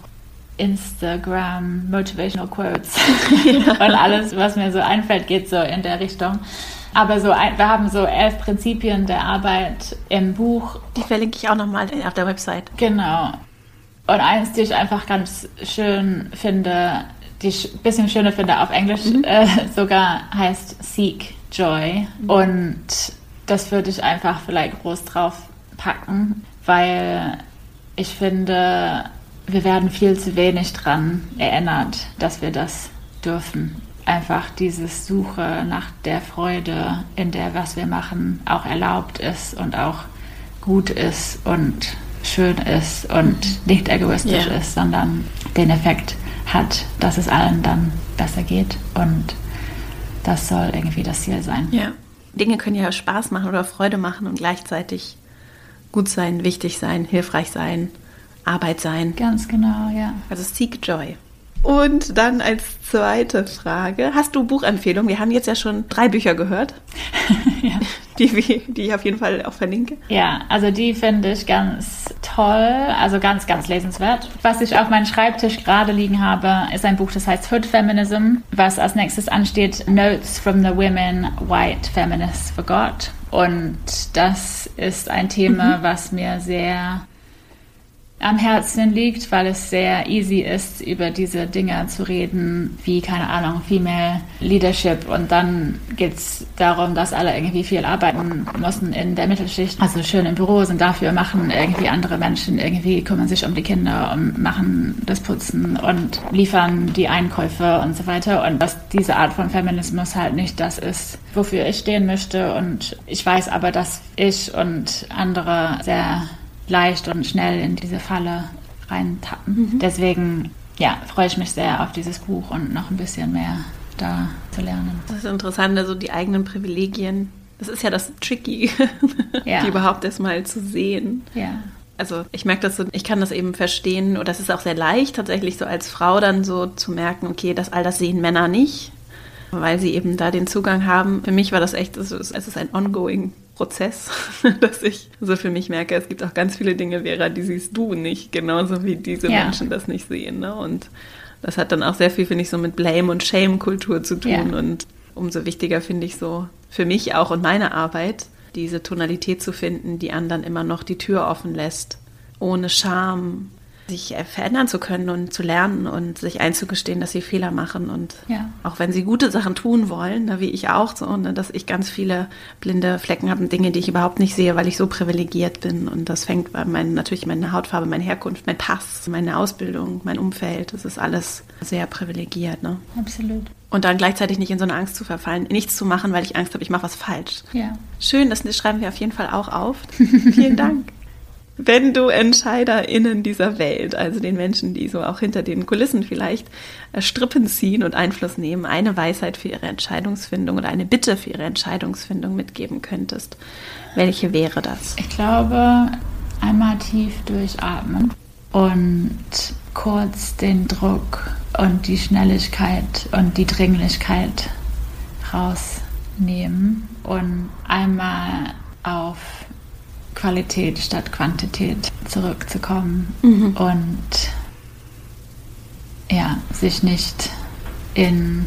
Instagram Motivational Quotes <laughs> ja. und alles, was mir so einfällt, geht so in der Richtung. Aber so ein, wir haben so elf Prinzipien der Arbeit im Buch. Die verlinke ich auch nochmal auf der Website. Genau. Und eins, die ich einfach ganz schön finde, die ich ein bisschen schöner finde auf Englisch mhm. äh, sogar, heißt Seek Joy. Mhm. Und das würde ich einfach vielleicht groß drauf packen, weil ich finde, wir werden viel zu wenig dran erinnert, dass wir das dürfen einfach dieses Suche nach der Freude, in der was wir machen, auch erlaubt ist und auch gut ist und schön ist und mhm. nicht egoistisch yeah. ist, sondern den Effekt hat, dass es allen dann besser geht und das soll irgendwie das Ziel sein. Ja. Dinge können ja Spaß machen oder Freude machen und gleichzeitig gut sein, wichtig sein, hilfreich sein, Arbeit sein. Ganz genau, ja. Also Seek Joy. Und dann als zweite Frage, hast du Buchempfehlungen? Wir haben jetzt ja schon drei Bücher gehört, <laughs> ja. die, die ich auf jeden Fall auch verlinke. Ja, also die finde ich ganz toll, also ganz, ganz lesenswert. Was ich auf meinem Schreibtisch gerade liegen habe, ist ein Buch, das heißt Hood Feminism. Was als nächstes ansteht, Notes from the Women White Feminists Forgot. Und das ist ein Thema, mhm. was mir sehr am Herzen liegt, weil es sehr easy ist, über diese Dinge zu reden, wie, keine Ahnung, Female Leadership. Und dann geht es darum, dass alle irgendwie viel arbeiten müssen in der Mittelschicht, also schön im Büro sind dafür, machen irgendwie andere Menschen, irgendwie kümmern sich um die Kinder und machen das Putzen und liefern die Einkäufe und so weiter. Und dass diese Art von Feminismus halt nicht das ist, wofür ich stehen möchte. Und ich weiß aber, dass ich und andere sehr leicht und schnell in diese Falle reintappen. Mhm. Deswegen ja, freue ich mich sehr auf dieses Buch und noch ein bisschen mehr da zu lernen. Das ist interessant, also die eigenen Privilegien. Das ist ja das Tricky, <laughs> ja. die überhaupt erstmal zu sehen. Ja. Also ich merke das so, ich kann das eben verstehen oder es ist auch sehr leicht tatsächlich so als Frau dann so zu merken, okay, das all das sehen Männer nicht, weil sie eben da den Zugang haben. Für mich war das echt, es ist ein ongoing Prozess, <laughs> dass ich so für mich merke, es gibt auch ganz viele Dinge, Vera, die siehst du nicht, genauso wie diese ja. Menschen das nicht sehen. Ne? Und das hat dann auch sehr viel, finde ich, so mit Blame- und Shame-Kultur zu tun. Ja. Und, umso wichtiger finde ich so für mich auch und meine Arbeit, diese Tonalität zu finden, die anderen immer noch die Tür offen lässt, ohne Scham, sich verändern zu können und zu lernen und sich einzugestehen, dass sie Fehler machen und ja. auch wenn sie gute Sachen tun wollen, ne, wie ich auch so, ne, dass ich ganz viele blinde Flecken habe und Dinge, die ich überhaupt nicht sehe, weil ich so privilegiert bin und das fängt bei mein, natürlich meine Hautfarbe, meine Herkunft, mein Pass, meine Ausbildung, mein Umfeld, das ist alles sehr privilegiert. Ne? Absolut. Und dann gleichzeitig nicht in so eine Angst zu verfallen, nichts zu machen, weil ich Angst habe, ich mache was falsch. Ja. Schön, das schreiben wir auf jeden Fall auch auf. <laughs> Vielen Dank. Wenn du EntscheiderInnen dieser Welt, also den Menschen, die so auch hinter den Kulissen vielleicht äh, Strippen ziehen und Einfluss nehmen, eine Weisheit für ihre Entscheidungsfindung oder eine Bitte für ihre Entscheidungsfindung mitgeben könntest, welche wäre das? Ich glaube, einmal tief durchatmen und kurz den Druck und die Schnelligkeit und die Dringlichkeit rausnehmen und einmal auf Qualität statt Quantität zurückzukommen mhm. und ja, sich nicht in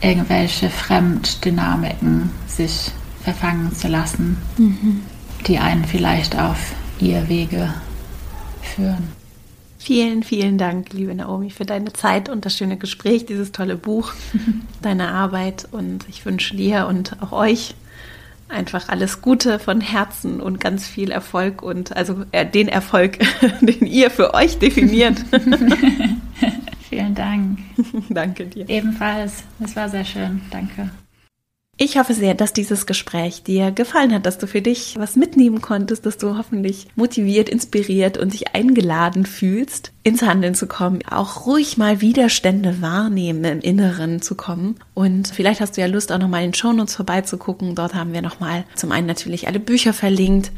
irgendwelche Fremddynamiken sich verfangen zu lassen, mhm. die einen vielleicht auf ihr Wege führen. Vielen, vielen Dank, liebe Naomi, für deine Zeit und das schöne Gespräch, dieses tolle Buch, <laughs> deine Arbeit. Und ich wünsche dir und auch euch einfach alles Gute von Herzen und ganz viel Erfolg und also äh, den Erfolg, <laughs> den ihr für euch definiert. <laughs> <laughs> Vielen Dank. Danke dir. Ebenfalls. Es war sehr schön. Danke. Ich hoffe sehr, dass dieses Gespräch dir gefallen hat, dass du für dich was mitnehmen konntest, dass du hoffentlich motiviert, inspiriert und dich eingeladen fühlst, ins Handeln zu kommen, auch ruhig mal Widerstände wahrnehmen, im Inneren zu kommen. Und vielleicht hast du ja Lust, auch nochmal in den Shownotes vorbeizugucken. Dort haben wir nochmal zum einen natürlich alle Bücher verlinkt,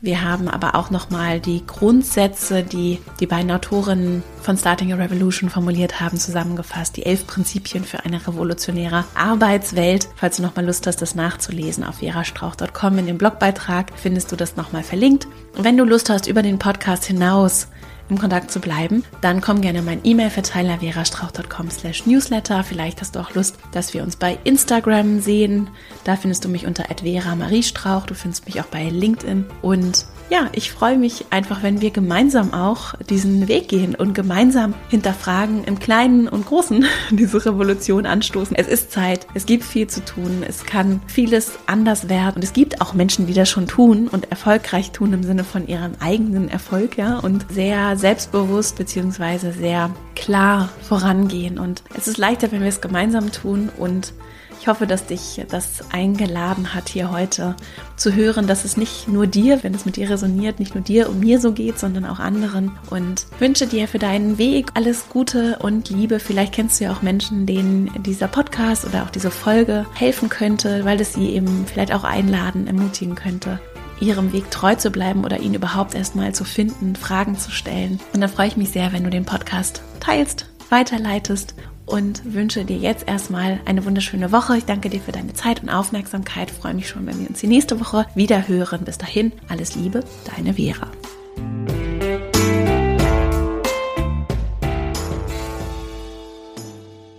wir haben aber auch nochmal die Grundsätze, die die beiden Autorinnen von Starting a Revolution formuliert haben, zusammengefasst. Die elf Prinzipien für eine revolutionäre Arbeitswelt. Falls du nochmal Lust hast, das nachzulesen auf verastrauch.com in dem Blogbeitrag findest du das nochmal verlinkt. wenn du Lust hast, über den Podcast hinaus im Kontakt zu bleiben, dann komm gerne in meinen E-Mail-Verteiler verastrauch.com slash newsletter. Vielleicht hast du auch Lust, dass wir uns bei Instagram sehen. Da findest du mich unter Vera Marie Strauch. Du findest mich auch bei LinkedIn. Und ja, ich freue mich einfach, wenn wir gemeinsam auch diesen Weg gehen und gemeinsam hinterfragen, im Kleinen und Großen <laughs> diese Revolution anstoßen. Es ist Zeit, es gibt viel zu tun, es kann vieles anders werden und es gibt auch Menschen, die das schon tun und erfolgreich tun im Sinne von ihrem eigenen Erfolg, ja, und sehr selbstbewusst beziehungsweise sehr klar vorangehen. Und es ist leichter, wenn wir es gemeinsam tun und ich hoffe, dass dich das eingeladen hat, hier heute zu hören, dass es nicht nur dir, wenn es mit dir resoniert, nicht nur dir und mir so geht, sondern auch anderen. Und wünsche dir für deinen Weg alles Gute und Liebe. Vielleicht kennst du ja auch Menschen, denen dieser Podcast oder auch diese Folge helfen könnte, weil es sie eben vielleicht auch einladen, ermutigen könnte ihrem Weg treu zu bleiben oder ihn überhaupt erstmal zu finden, Fragen zu stellen. Und dann freue ich mich sehr, wenn du den Podcast teilst, weiterleitest und wünsche dir jetzt erstmal eine wunderschöne Woche. Ich danke dir für deine Zeit und Aufmerksamkeit. freue mich schon, wenn wir uns die nächste Woche wieder hören. Bis dahin, alles Liebe, deine Vera.